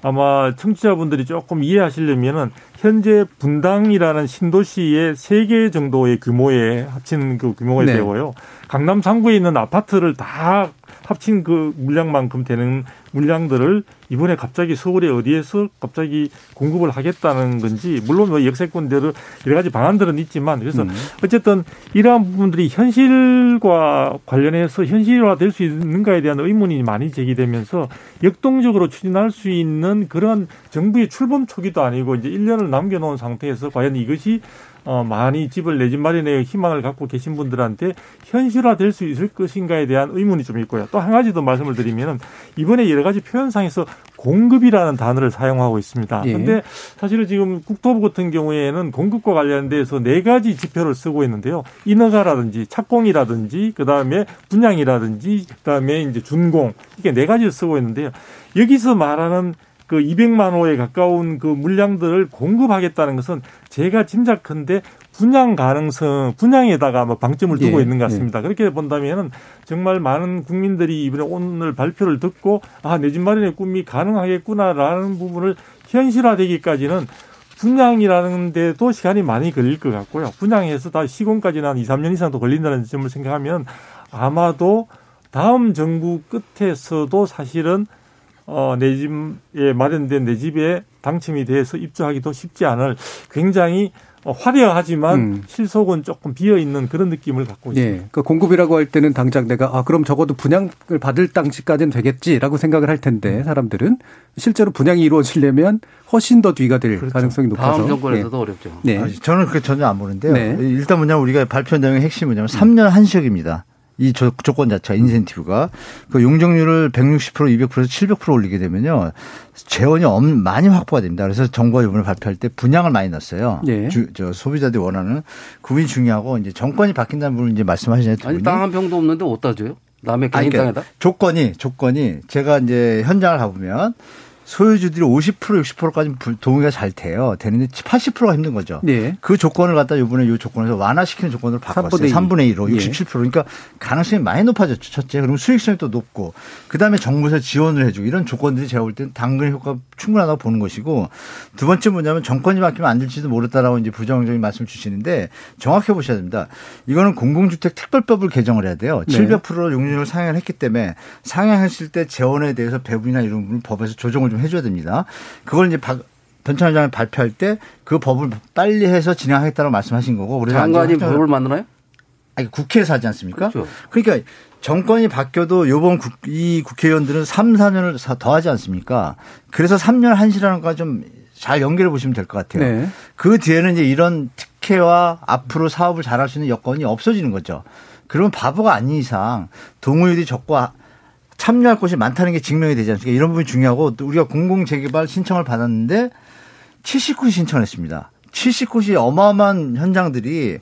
아마 청취자분들이 조금 이해하시려면은 현재 분당이라는 신도시의 세 개 정도의 규모에 합친 그 규모가 네. 되고요. 강남 3구에 있는 아파트를 다 합친 그 물량만큼 되는 물량들을 이번에 갑자기 서울에 어디에서 갑자기 공급을 하겠다는 건지 물론 뭐 역세권대로 여러 가지 방안들은 있지만 그래서 어쨌든 이러한 부분들이 현실과 관련해서 현실화 될 수 있는가에 대한 의문이 많이 제기되면서 역동적으로 추진할 수 있는 그런 정부의 출범 초기도 아니고 이제 1년을 남겨놓은 상태에서 과연 이것이 어, 많이 집을 내 집 마련에 희망을 갖고 계신 분들한테 현실화될 수 있을 것인가에 대한 의문이 좀 있고요. 또 한 가지 더 말씀을 드리면은 이번에 여러 가지 표현상에서 공급이라는 단어를 사용하고 있습니다. 예. 근데 사실은 지금 국토부 같은 경우에는 공급과 관련돼서 네 가지 지표를 쓰고 있는데요. 인허가라든지 착공이라든지 그다음에 분양이라든지 그다음에 이제 준공 이게 네 가지를 쓰고 있는데요. 여기서 말하는 그 200만 호에 가까운 그 물량들을 공급하겠다는 것은 제가 짐작컨대 분양 가능성, 분양에다가 뭐 방점을 두고 예, 있는 것 같습니다. 그렇게 본다면은 정말 많은 국민들이 이번에 오늘 발표를 듣고 아, 내 집 마련의 꿈이 가능하겠구나라는 부분을 현실화되기까지는 분양이라는 데도 시간이 많이 걸릴 것 같고요. 분양해서 다 시공까지는 한 2, 3년 이상도 걸린다는 점을 생각하면 아마도 다음 정부 끝에서도 사실은 어, 내 집에 마련된 내 집에 당첨이 돼서 입주하기도 쉽지 않을 굉장히 어, 화려하지만 음. 실속은 조금 비어 있는 그런 느낌을 갖고 있습니다. 예. 그러니까 공급이라고 할 때는 당장 내가 아 그럼 적어도 분양을 받을 당시까지는 되겠지라고 생각을 할 텐데 사람들은 실제로 분양이 이루어지려면 훨씬 더 뒤가 될 가능성이 높아서 다음 정권에서도 예. 어렵죠. 네. 아니, 저는 그렇게 전혀 안 보는데요. 네. 일단 뭐냐면 우리가 발표 내용의 핵심이 뭐냐면 3년 한시적입니다. 이 조, 조건 자체가 인센티브가 그 용적률을 160% 200%에서 700% 올리게 되면요 재원이 엄, 많이 확보가 됩니다. 그래서 정부가 이번에 발표할 때 분양을 많이 넣었어요. 예. 주, 저 소비자들이 원하는 그 부분이 중요하고 이제 정권이 바뀐다는 부분 이제 말씀하시잖아요. 두 아니. 땅 한 평도 없는데 어디다 줘요? 남의 아니, 개인 그러니까 땅에다? 조건이 조건이 제가 이제 현장을 가보면 소유주들이 50% 60%까지 동의가 잘 돼요. 되는데 80%가 힘든 거죠. 네. 그 조건을 갖다 이번에 이 조건에서 완화시키는 조건으로 바꿨어요. 3분의 3분의 1로 예. 67%. 그러니까 가능성이 많이 높아졌죠. 첫째. 그럼 수익성이 또 높고 그다음에 정부에서 지원을 해주고 이런 조건들이 제가 볼 때는 당근 효과 충분하다고 보는 것이고 두 번째 뭐냐면 정권이 바뀌면 안 될지도 모르다라고 이제 부정적인 말씀 주시는데 정확해 보셔야 됩니다. 이거는 공공주택 특별법을 개정을 해야 돼요. 네. 700% 용률을 상향을 했기 때문에 상향했을 때 재원에 대해서 배분이나 이런 부분 법에서 조정을 좀 해줘야 됩니다. 그걸 이제 박 변찬 회장이 발표할 때 그 법을 빨리 해서 진행하겠다고 말씀하신 거고 그래서 장관이 법을 만드나요? 아니 국회에서 하지 않습니까? 그렇죠. 그러니까 정권이 바뀌어도 요번 국, 이 국회의원들은 3, 4년을 더 하지 않습니까? 그래서 3년 한시라는 거좀잘 연결해 보시면 될 것 같아요. 네. 그 뒤에는 이제 이런 특혜와 앞으로 사업을 잘할 수 있는 여건이 없어지는 거죠. 그러면 바보가 아닌 이상 동의율이 적고 아- 참여할 곳이 많다는 게 증명이 되지 않습니까? 이런 부분이 중요하고 또 우리가 공공 재개발 신청을 받았는데 70곳이 신청했습니다. 70곳이 어마어마한 현장들이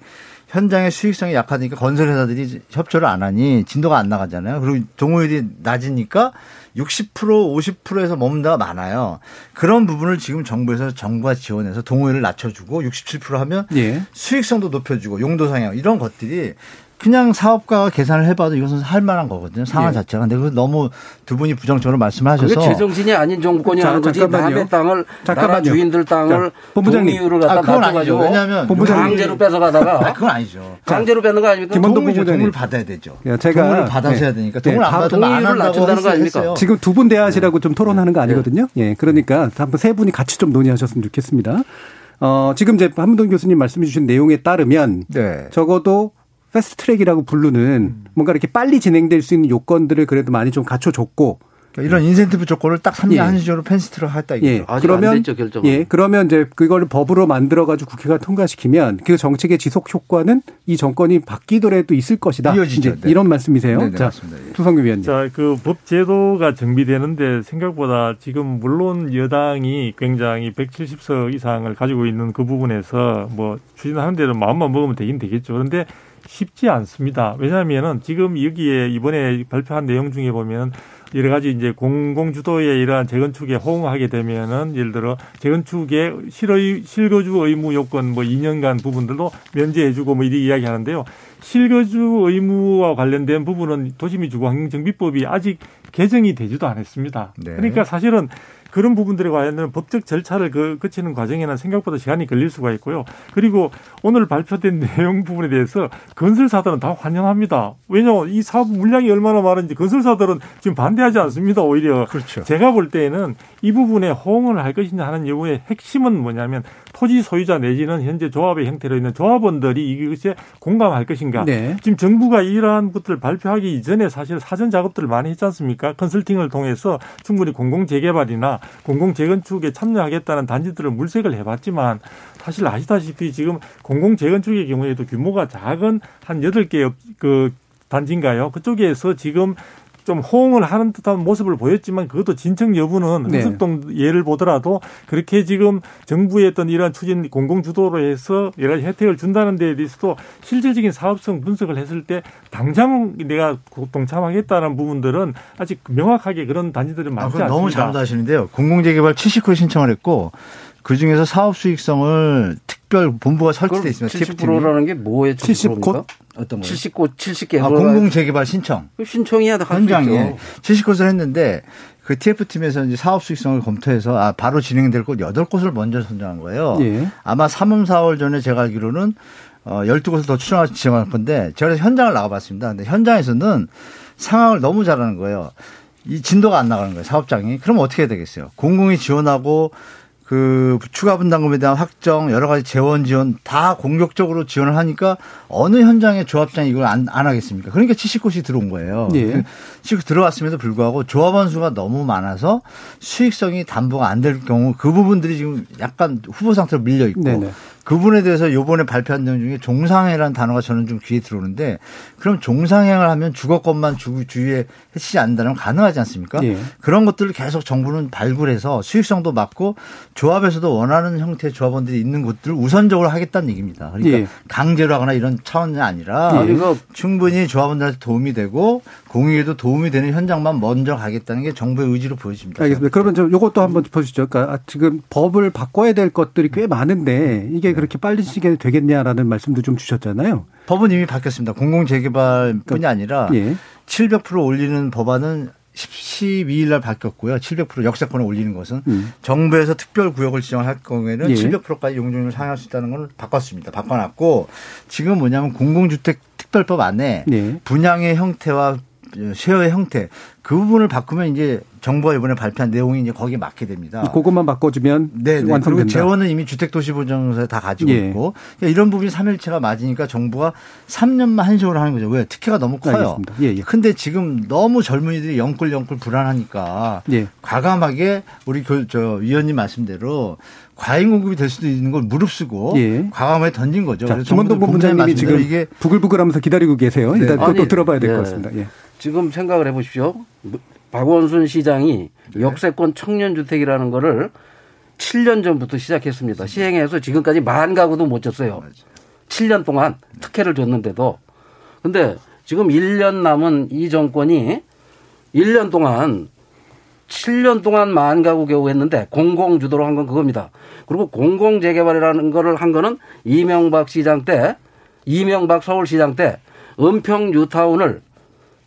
현장의 수익성이 약하니까 건설회사들이 협조를 안 하니 진도가 안 나가잖아요. 그리고 동호율이 낮으니까 60% 50%에서 머문다가 많아요. 그런 부분을 지금 정부에서 정부가 지원해서 동호율을 낮춰주고 67% 하면 예. 수익성도 높여주고 용도 상향 이런 것들이 그냥 사업가가 계산을 해봐도 이것은 할 만한 거거든요. 상황 예. 자체가. 근데 그 너무 두 분이 부정적으로 말씀을 그게 하셔서 제정신이 아닌 정부권이 자, 하는 거지. 잠깐만요. 남의 땅을 나라 잠깐만요. 주인들 땅을 자, 본부장님. 동의율을 갖다 아, 그건 아니죠. 왜냐하면 본부장님. 강제로 뺏어가다가 아, 그건 아니죠. [laughs] 강제로 뺏는 거 아닙니까? 김원동. 본부장님. 동의를 받아야 되죠. 야, 제가- 동의를 받아서 네. 해야 되니까 네, 동의를 안다 받으면 안 한다고 낮춘다는 거 했- 아닙니까? 했어요. 지금 두 분 대화하시라고 좀 토론하는 거 아니거든요. 예. 그러니까 한번 세 분이 같이 좀 논의하셨으면 좋겠습니다. 어, 지금 이제 한문동 교수님 말씀해 주신 내용에 따르면 네. 적어도 fast track이라고 부르는 뭔가 이렇게 빨리 진행될 수 있는 요건들을 그래도 많이 좀 갖춰줬고 그러니까 이런 인센티브 조건을 딱 3년 예. 한시적으로 펜스트로 했다 이거죠. 예. 안 됐죠. 예. 그러면 이제 그걸 법으로 만들어 가지고 국회가 통과시키면 그 정책의 지속 효과는 이 정권이 바뀌더라도 있을 것이다. 이어지죠. 네. 이런 말씀이세요. 네, 네, 자, 맞습니다. 예. 투성규 위원님. 자, 그 법 제도가 정비되는데 생각보다 지금 물론 여당이 굉장히 170석 이상을 가지고 있는 그 부분에서 뭐 추진하는 데는 마음만 먹으면 되긴 되겠죠. 그런데 쉽지 않습니다. 왜냐하면은 지금 여기에 이번에 발표한 내용 중에 보면 여러 가지 이제 공공 주도의 이러한 재건축에 호응하게 되면은 예를 들어 재건축의 실의 실거주 의무 요건 뭐 2년간 부분들도 면제해주고 뭐 이리 이야기하는데요. 실거주 의무와 관련된 부분은 도시민주거 환경정비법이 아직 개정이 되지도 않았습니다. 네. 그러니까 사실은 그런 부분들에 관련된 법적 절차를 그, 거치는 과정에는 생각보다 시간이 걸릴 수가 있고요. 그리고 오늘 발표된 [laughs] 내용 부분에 대해서 건설사들은 다 환영합니다. 왜냐하면 이 사업 물량이 얼마나 많은지 건설사들은 지금 반대하지 않습니다. 오히려. 그렇죠. 제가 볼 때는 이 부분에 호응을 할 것이냐 하는 이유의 핵심은 뭐냐면 토지 소유자 내지는 현재 조합의 형태로 있는 조합원들이 이것에 공감할 것인가. 네. 지금 정부가 이러한 것들을 발표하기 이전에 사실 사전 작업들을 많이 했지 않습니까? 컨설팅을 통해서 충분히 공공 재개발이나 공공 재건축에 참여하겠다는 단지들을 물색을 해봤지만 사실 아시다시피 지금 공공 재건축의 경우에도 규모가 작은 한 여덟 개의 그 단지인가요? 그쪽에서 지금 좀 호응을 하는 듯한 모습을 보였지만 그것도 진척 여부는 네. 흥석동 예를 보더라도 그렇게 지금 정부의 어떤 이러한 추진 공공 주도로 해서 여러 가지 혜택을 준다는 데에 대해서도 실질적인 사업성 분석을 했을 때 당장 내가 동참하겠다는 부분들은 아직 명확하게 그런 단지들은 아, 많지 그건 않습니다. 너무 잘못하시는데요. 공공재개발 70호 신청을 했고 그 중에서 사업 수익성을 특별 본부가 설치돼 있습니다. TF 팀이. 70%라는 게 뭐예요? 70곳 어떤 거요? 70곳 70개 아, 공공 재개발 신청. 신청해야 할수 현장에 있죠. 70곳을 했는데 그 TF팀에서 이제 사업 수익성을 검토해서 아, 바로 진행될 곳 8곳을 먼저 선정한 거예요. 예. 아마 3월, 4월 전에 제가 알기로는 어, 12곳을 더 추천해서 지정할 건데 제가 현장을 나가봤습니다. 근데 현장에서는 상황을 너무 잘하는 거예요. 이 진도가 안 나가는 거예요. 사업장이. 그럼 어떻게 해야 되겠어요? 공공이 지원하고 그 추가 분담금에 대한 확정, 여러 가지 재원 지원 다 공격적으로 지원을 하니까 어느 현장의 조합장이 이걸 안, 안 하겠습니까? 그러니까 70곳이 들어온 거예요. 예. 즉 들어왔음에도 불구하고 조합원 수가 너무 많아서 수익성이 담보가 안 될 경우 그 부분들이 지금 약간 후보 상태로 밀려 있고 네네. 그 부분에 대해서 요번에 발표한 내용 중에 종상회라는 단어가 저는 좀 귀에 들어오는데 그럼 종상행을 하면 주거권만 주, 주위에 해치지 않는다면 가능하지 않습니까? 예. 그런 것들을 계속 정부는 발굴해서 수익성도 맞고 조합에서도 원하는 형태의 조합원들이 있는 곳들을 우선적으로 하겠다는 얘기입니다. 그러니까 예. 강제로 하거나 이런 차원이 아니라 예. 충분히 조합원들한테 도움이 되고 공익에도 도움이 되는 현장만 먼저 가겠다는 게 정부의 의지로 보여집니다. 알겠습니다. 그러면 좀 요것도 한번 짚어주시죠. 그러니까 아, 지금 법을 바꿔야 될 것들이 꽤 많은데 이게 그렇게 빨리 시게 되겠냐라는 말씀도 좀 주셨잖아요. 법은 이미 바뀌었습니다. 공공재개발뿐이 아니라 예. 700% 올리는 법안은 12일 날 바뀌었고요. 700% 역세권을 올리는 것은 음. 정부에서 특별 구역을 지정할 경우에는 예. 700%까지 용적률을 상회할 수 있다는 걸 바꿨습니다. 바꿔놨고 지금 뭐냐면 공공주택 특별법 안에 예. 분양의 형태와 쉐어의 형태 그 부분을 바꾸면 이제 정부가 이번에 발표한 내용이 이제 거기에 맞게 됩니다. 그것만 바꿔주면 네, 네. 그리고 완성된다. 재원은 이미 주택도시보증서에 다 가지고 예. 있고 그러니까 이런 부분이 삼일체가 맞으니까 정부가 3년만 한식으로 하는 거죠. 왜? 특혜가 너무 커요. 예, 예. 근데 지금 너무 젊은이들이 영끌영끌 불안하니까 예. 과감하게 우리 교, 저 위원님 말씀대로 과잉 공급이 될 수도 있는 걸 무릅쓰고 예. 과감하게 던진 거죠. 자, 김원동 본부장님 본부장님이 지금 이게 부글부글하면서 기다리고 계세요. 일단 또, 아니, 또 들어봐야 될것 예. 같습니다. 예. 지금 생각을 해보십시오. 박원순 시장이 네. 역세권 청년주택이라는 거를 7년 전부터 시작했습니다. 시행해서 지금까지 만 가구도 못 줬어요. 7년 동안 특혜를 줬는데도. 근데 지금 1년 남은 이 정권이 1년 동안 7년 동안 만 가구 겨우 했는데 공공 주도로 한 건 그겁니다. 그리고 공공 재개발이라는 거를 한 거는 이명박 시장 때, 이명박 서울시장 때 은평 뉴타운을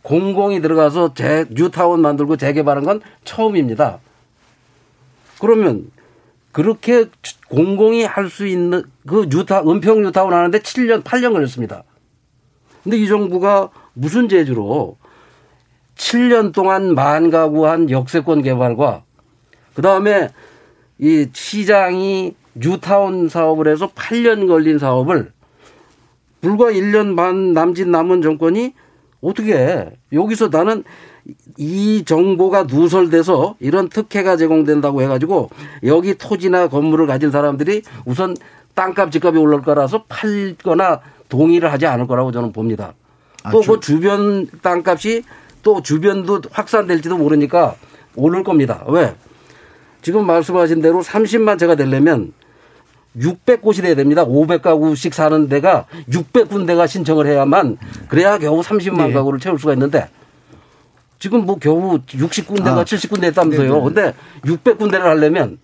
공공이 들어가서 재, 뉴타운 만들고 재개발한 건 처음입니다. 그러면 그렇게 공공이 할 수 있는 그 뉴타, 은평 뉴타운 하는데 7년, 8년 걸렸습니다. 근데 이 정부가 무슨 재주로 7년 동안 만 가구 한 역세권 개발과 그 다음에 이 시장이 뉴타운 사업을 해서 8년 걸린 사업을 불과 1년 반 남짓 남은 정권이 어떻게 해? 여기서 나는 이 정보가 누설돼서 이런 특혜가 제공된다고 해가지고 여기 토지나 건물을 가진 사람들이 우선 땅값 집값이 올라올 거라서 팔거나 동의를 하지 않을 거라고 저는 봅니다. 또그 주변 땅값이 또 주변도 확산될지도 모르니까 오를 겁니다. 왜? 지금 말씀하신 대로 30만 채가 되려면 600곳이 돼야 됩니다. 500가구씩 사는 데가 600군데가 신청을 해야만 그래야 겨우 30만 네. 가구를 채울 수가 있는데 지금 뭐 겨우 60군데가 아, 70군데 했다면서요. 근데 600군데를 하려면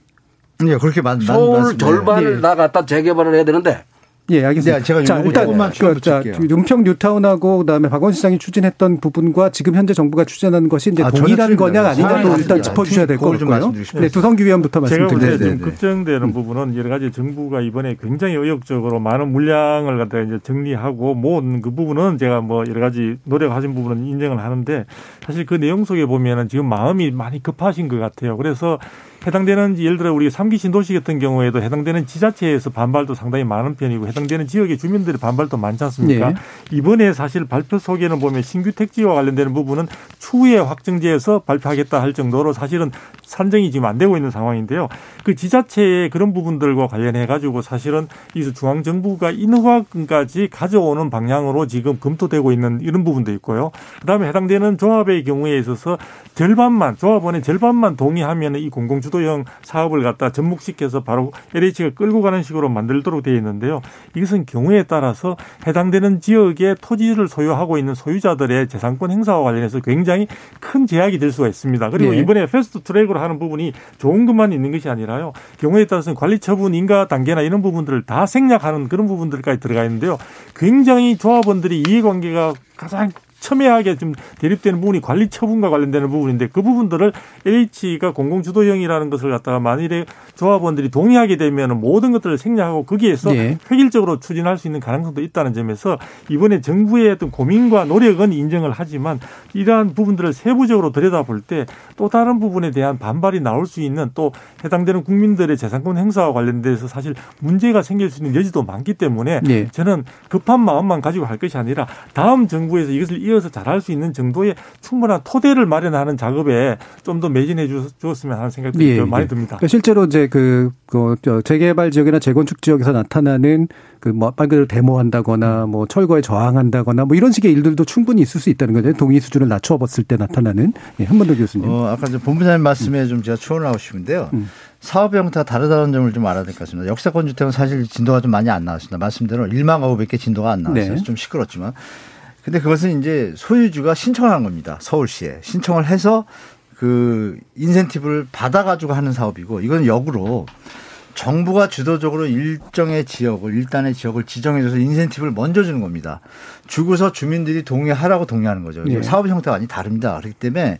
예, 그렇게 맞, 서울 맞, 절반을 예. 다 갖다 재개발을 해야 되는데 예, 알겠습니다. 네, 제가 자, 일단 조금만 그, 자, 추가 붙일게요. 은평 뉴타운하고 그다음에 박원 시장이 추진했던 부분과 지금 현재 정부가 추진하는 것이 이제 아, 동일한. 거냐 아니냐도 일단 다릅니다. 짚어 주셔야 될 것 같고요. 네, 두성기 위원부터 제가. 때 네, 좀 네. 걱정되는 부분은 여러 가지 정부가 이번에 굉장히 의욕적으로 많은 물량을 갖다 이제 정리하고 모은 그 부분은 제가 뭐 여러 가지 노력하신 부분은 인정을 하는데 사실 그 내용 속에 보면은 지금 마음이 많이 급하신 것 같아요. 그래서 해당되는 예를 들어 우리 삼기 신도시 같은 경우에도 해당되는 지자체에서 반발도 상당히 많은 편이고 해당되는 지역의 주민들의 반발도 많지 않습니까? 예. 이번에 사실 발표 속에는 보면 신규 택지와 관련되는 부분은 추후에 확정지에서 발표하겠다 할 정도로 사실은 산정이 지금 안 되고 있는 상황인데요. 그 지자체의 그런 부분들과 관련해 가지고 사실은 이 중앙 정부가 인허가까지 가져오는 방향으로 지금 검토되고 있는 이런 부분도 있고요. 그다음에 해당되는 조합의 경우에 있어서 절반만 조합원의 절반만 동의하면 이 공공 주도형 사업을 갖다 접목시켜서 바로 LH가 끌고 가는 식으로 만들도록 되어 있는데요. 이것은 경우에 따라서 해당되는 지역의 토지를 소유하고 있는 소유자들의 재산권 행사와 관련해서 굉장히 큰 제약이 될 수가 있습니다. 그리고 네. 이번에 fast track으로 하는 부분이 좋은 것만 있는 것이 아니라요. 경우에 따라서는 관리 처분 인가 단계나 이런 부분들을 다 생략하는 그런 부분들까지 들어가 있는데요. 굉장히 조합원들이 이해관계가 가장 첨예하게 좀 대립되는 부분이 관리 처분과 관련되는 부분인데 그 부분들을 H가 공공주도형이라는 것을 갖다가 만일에 조합원들이 동의하게 되면 모든 것들을 생략하고 거기에서 예. 획일적으로 추진할 수 있는 가능성도 있다는 점에서 이번에 정부의 어떤 고민과 노력은 인정을 하지만 이러한 부분들을 세부적으로 들여다볼 때 또 다른 부분에 대한 반발이 나올 수 있는 또 해당되는 국민들의 재산권 행사와 관련돼서 사실 문제가 생길 수 있는 여지도 많기 때문에 예. 저는 급한 마음만 가지고 할 것이 아니라 다음 정부에서 이것을 이어서 잘할 수 있는 정도의 충분한 토대를 마련하는 작업에 좀 더 매진해 주- 주었으면 하는 생각도 예, 많이 예. 듭니다. 그러니까 실제로 이제 그, 그, 저 재개발 지역이나 재건축 지역에서 나타나는 그, 뭐, 말 그대로 데모한다거나, 뭐, 철거에 저항한다거나, 뭐, 이런 식의 일들도 충분히 있을 수 있다는 거죠. 동의 수준을 낮춰 봤을 때 나타나는. 예, 한번더 교수님. 어, 아까 본부장님 말씀에 좀 제가 추원을 하고 싶은데요. 음. 사업 형태가 다르다는 점을 좀 알아야 될 것 같습니다. 역사권 주택은 사실 진도가 좀 많이 안 나왔습니다. 말씀대로 1만 가구밖에 진도가 안 나왔어요. 네. 좀 시끄럽지만. 근데 그것은 이제 소유주가 신청을 한 겁니다. 서울시에. 신청을 해서 그 인센티브를 받아가지고 하는 사업이고 이건 역으로 정부가 주도적으로 일정의 지역을 일단의 지역을 지정해줘서 인센티브를 먼저 주는 겁니다. 주고서 주민들이 동의하라고 동의하는 거죠. 예. 사업 형태가 많이 다릅니다. 그렇기 때문에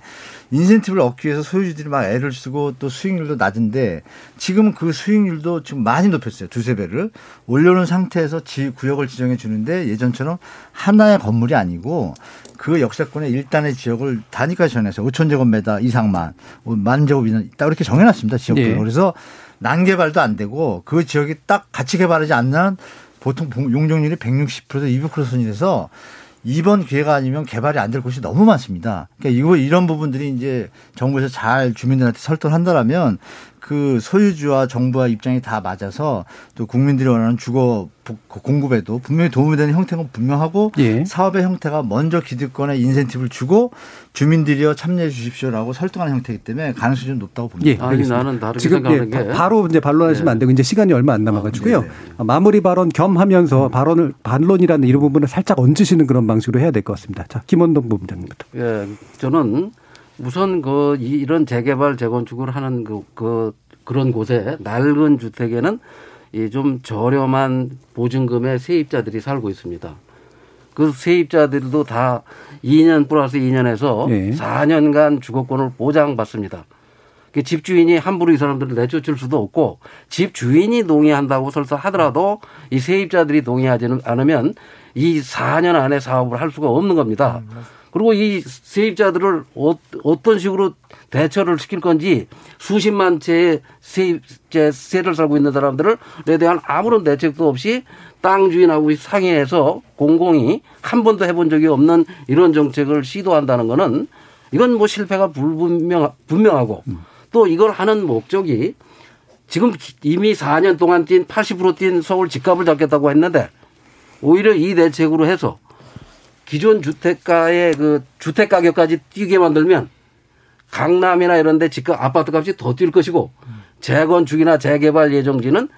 인센티브를 얻기 위해서 소유주들이 막 애를 쓰고 또 수익률도 낮은데 지금은 그 수익률도 지금 많이 높였어요. 두세 배를 올려놓은 상태에서 지 구역을 지정해 주는데 예전처럼 하나의 건물이 아니고 그 역사권의 일단의 지역을 단위까지 정해서 5천 제곱미터 이상만 뭐만 제곱 이상 딱 이렇게 정해놨습니다. 지역별로. 예. 그래서 난개발도 안 되고 그 지역이 딱 같이 개발하지 않는 보통 용적률이 160%에서 200% 선이 돼서 이번 기회가 아니면 개발이 안 될 곳이 너무 많습니다. 그러니까 이거 이런 부분들이 이제 정부에서 잘 주민들한테 설득한다라면 그 소유주와 정부와 입장이 다 맞아서 또 국민들이 원하는 주거 부- 공급에도 분명히 도움이 되는 형태가 분명하고 예. 사업의 형태가 먼저 기득권에 인센티브를 주고 주민들이여 참여해 주십시오라고 설득하는 형태이기 때문에 가능성이 좀 높다고 봅니다. 예, 아니 알겠습니다. 나는 다르게 지금 예, 생각하는 게 바- 바로 이제 반론하시면 안 되고 이제 시간이 얼마 안 남아가지고요. 어, 마무리 발언 겸하면서 발언을 반론이라는 이런 부분을 살짝 얹으시는 그런 방식으로 해야 될 것 같습니다. 자, 김원동 부부장님부터. 예, 저는 우선 그 이- 이런 재개발 재건축을 하는 그, 그 그런 곳에 낡은 주택에는 이 좀 저렴한 보증금의 세입자들이 살고 있습니다. 그 세입자들도 다 2년 플러스 2년에서 예. 4년간 주거권을 보장받습니다. 그 집주인이 함부로 이 사람들을 내쫓을 수도 없고 집주인이 동의한다고 설사 하더라도 이 세입자들이 동의하지는 않으면 이 4년 안에 사업을 할 수가 없는 겁니다. 그리고 이 세입자들을 어- 어떤 식으로 대처를 시킬 건지 수십만 채의 세입자 세를 살고 있는 사람들에 대한 아무런 대책도 없이 땅 주인하고 상의해서 공공이 한 번도 해본 적이 없는 이런 정책을 시도한다는 거는 이건 뭐 실패가 불분명 분명하고 또 이걸 하는 목적이 지금 이미 4년 동안 뛴 80%뛴 서울 집값을 잡겠다고 했는데 오히려 이 대책으로 해서 기존 주택가의 그 주택 가격까지 뛰게 만들면 강남이나 이런 데 집값 아파트 값이 더 뛸 것이고 재건축이나 재개발 예정지는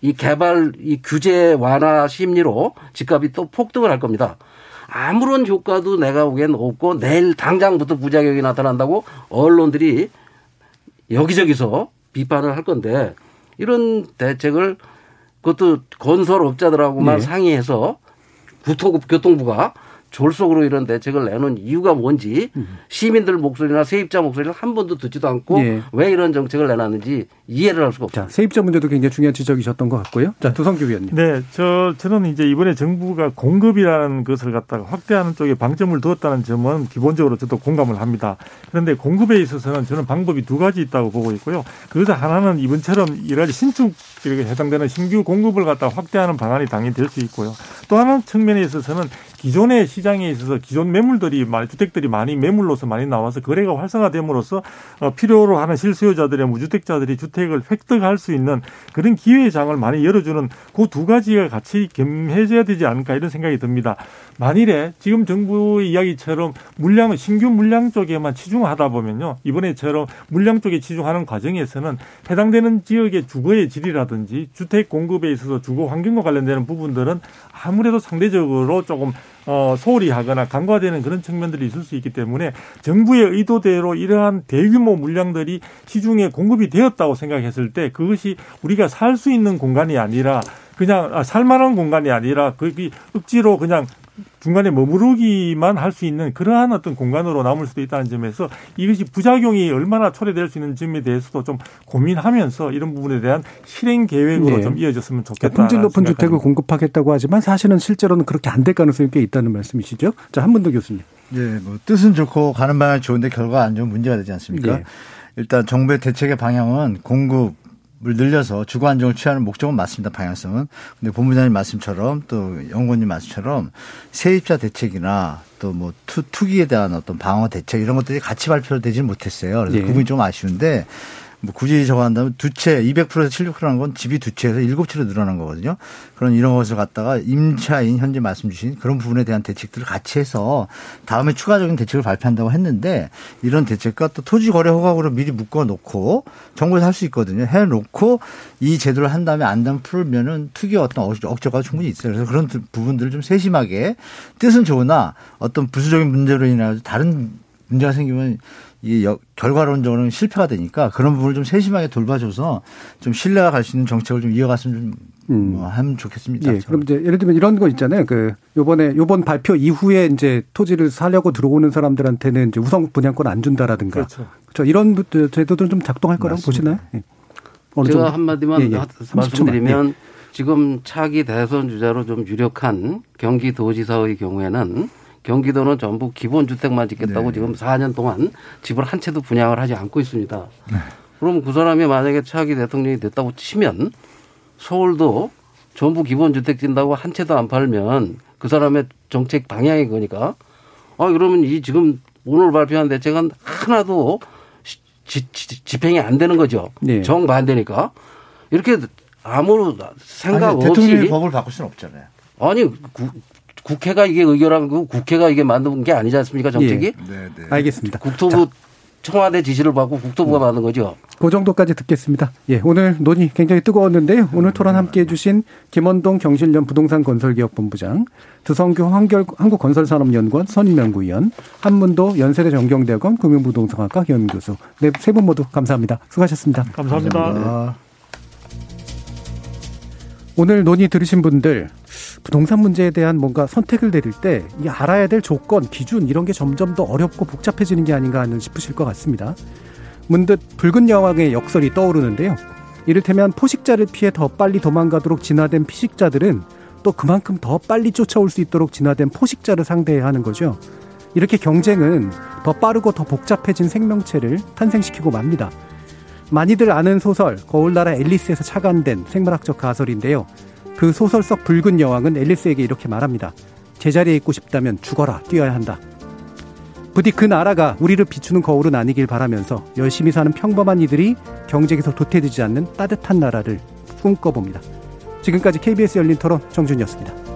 이 개발 이 규제 완화 심리로 집값이 또 폭등을 할 겁니다. 아무런 효과도 내가 보기엔 없고 내일 당장부터 부작용이 나타난다고 언론들이 여기저기서 비판을 할 건데 이런 대책을 그것도 건설업자들하고만 네. 상의해서 국토교통부가 졸속으로 이런 대책을 내놓은 이유가 뭔지 시민들 목소리나 세입자 목소리를 한 번도 듣지도 않고 예. 왜 이런 정책을 내놨는지 이해를 할 수가. 자, 세입자 문제도 굉장히 중요한 지적이셨던 것 같고요. 자, 두성규 위원님. 네, 저 저는 이제 이번에 정부가 공급이라는 것을 갖다가 확대하는 쪽에 방점을 두었다는 점은 기본적으로 저도 공감을 합니다. 그런데 공급에 있어서는 저는 방법이 두 가지 있다고 보고 있고요. 그것을 하나는 이번처럼 여러 가지 신축 이렇게 해당되는 신규 공급을 갖다 확대하는 방안이 당연히 될 수 있고요. 또 하나 측면에 있어서는 기존의 시장에 있어서 기존 매물들이 많이 주택들이 많이 매물로서 많이 나와서 거래가 활성화됨으로써 어, 필요로 하는 실수요자들의 무주택자들이 주택을 획득할 수 있는 그런 기회의 장을 많이 열어주는 그 두 가지가 같이 겸해져야 되지 않을까 이런 생각이 듭니다. 만일에 지금 정부의 이야기처럼 물량 신규 물량 쪽에만 치중하다 보면요 이번에처럼 물량 쪽에 치중하는 과정에서는 해당되는 지역의 주거의 질이라든지 주택 공급에 있어서 주거 환경과 관련되는 부분들은 아무래도 상대적으로 조금 어, 소홀히 하거나 간과되는 그런 측면들이 있을 수 있기 때문에 정부의 의도대로 이러한 대규모 물량들이 시중에 공급이 되었다고 생각했을 때 그것이 우리가 살 수 있는 공간이 아니라 그냥 아, 살만한 공간이 아니라 거기 억지로 그냥 중간에 머무르기만 할 수 있는 그러한 어떤 공간으로 남을 수도 있다는 점에서 이것이 부작용이 얼마나 초래될 수 있는 점에 대해서도 좀 고민하면서 이런 부분에 대한 실행 계획으로 네. 좀 이어졌으면 좋겠다. 품질 높은 주택을 공급하겠다고 하지만 사실은 실제로는 그렇게 안 될 가능성이 꽤 있다는 말씀이시죠? 자, 한문도 교수님. 예, 뭐 뜻은 좋고 가는 방향이 좋은데 결과가 안 좋으면 문제가 되지 않습니까? 예. 일단 정부의 대책의 방향은 공급 을 늘려서 주거 안정을 취하는 목적은 맞습니다. 방향성은. 근데 본부장님 말씀처럼 또 연구원님 말씀처럼 세입자 대책이나 또 뭐 투기에 대한 어떤 방어 대책 이런 것들이 같이 발표되지는 못했어요. 그래서 예. 그 부분이 좀 아쉬운데 뭐 굳이 저거 한다면 두 채 200%에서 700%라는 건 집이 두 채에서 일곱 채로 늘어난 거거든요. 그런 이런 것을 갖다가 임차인 현재 말씀 주신 그런 부분에 대한 대책들을 같이 해서 다음에 추가적인 대책을 발표한다고 했는데 이런 대책과 또 토지 거래 허가로 미리 묶어 놓고 정부에서 할 수 있거든요. 해 놓고 이 제도를 한 다음에 안단 풀면은 투기 어떤 억- 억제가 충분히 있어요. 그래서 그런 부분들을 좀 세심하게 뜻은 좋으나 어떤 부수적인 문제로 인해서 다른 문제가 생기면 이 여- 결과론적으로는 실패가 되니까 그런 부분을 좀 세심하게 돌봐줘서 좀 신뢰가 갈 수 있는 정책을 좀 이어갔으면 좀 뭐 하면 좋겠습니다. 예, 그럼 이제 예를 들면 이런 거 있잖아요. 그 요번에 요번 발표 이후에 이제 토지를 사려고 들어오는 사람들한테는 이제 우선 분양권 안 준다라든가. 그렇죠. 그렇죠. 이런 제도들은 좀 작동할 거라고 보시나요? 예. 제가 정도? 한마디만 예, 예. 하- 30초만. 말씀드리면 예. 지금 차기 대선 주자로 좀 유력한 경기도지사의 경우에는 경기도는 전부 기본 주택만 짓겠다고 네. 지금 4년 동안 집을 한 채도 분양을 하지 않고 있습니다. 네. 그럼 그 사람이 만약에 차기 대통령이 됐다고 치면 서울도 전부 기본 주택 짓는다고 한 채도 안 팔면 그 사람의 정책 방향이 그러니까 아 그러면 이 지금 오늘 발표한 대책은 하나도 시- 지- 지- 집행이 안 되는 거죠. 네. 정반대니까 이렇게 아무 생각 아니, 대통령이 없이 법을 바꿀 수는 없잖아요. 아니 구- 국회가 이게 의결한 거 국회가 이게 만든 게 아니지 않습니까 정책이? 예. 알겠습니다. 국토부 청와대 지시를 받고 국토부가 음. 만든 거죠. 그 정도까지 듣겠습니다. 예, 오늘 논의 굉장히 뜨거웠는데요. 오늘 토론 함께 해주신 김원동 경실련 부동산 건설기업본부장, 두성규 한결, 한국건설산업연구원 선임연구위원, 한문도 연세대 정경대학원 금융부동산학과 겸임교수. 네, 세 분 모두 감사합니다. 수고하셨습니다. 감사합니다. 오늘 논의 들으신 분들 부동산 문제에 대한 뭔가 선택을 내릴 때 이 알아야 될 조건, 기준 이런 게 점점 더 어렵고 복잡해지는 게 아닌가 하는 싶으실 것 같습니다. 문득 붉은 여왕의 역설이 떠오르는데요. 이를테면 포식자를 피해 더 빨리 도망가도록 진화된 피식자들은 또 그만큼 더 빨리 쫓아올 수 있도록 진화된 포식자를 상대해야 하는 거죠. 이렇게 경쟁은 더 빠르고 더 복잡해진 생명체를 탄생시키고 맙니다. 많이들 아는 소설 거울나라 앨리스에서 착안된 생물학적 가설인데요. 그 소설 속 붉은 여왕은 앨리스에게 이렇게 말합니다. 제자리에 있고 싶다면 죽어라 뛰어야 한다. 부디 그 나라가 우리를 비추는 거울은 아니길 바라면서 열심히 사는 평범한 이들이 경쟁에서 도태되지 않는 따뜻한 나라를 꿈꿔봅니다. 지금까지 KBS 열린 토론 정준이었습니다.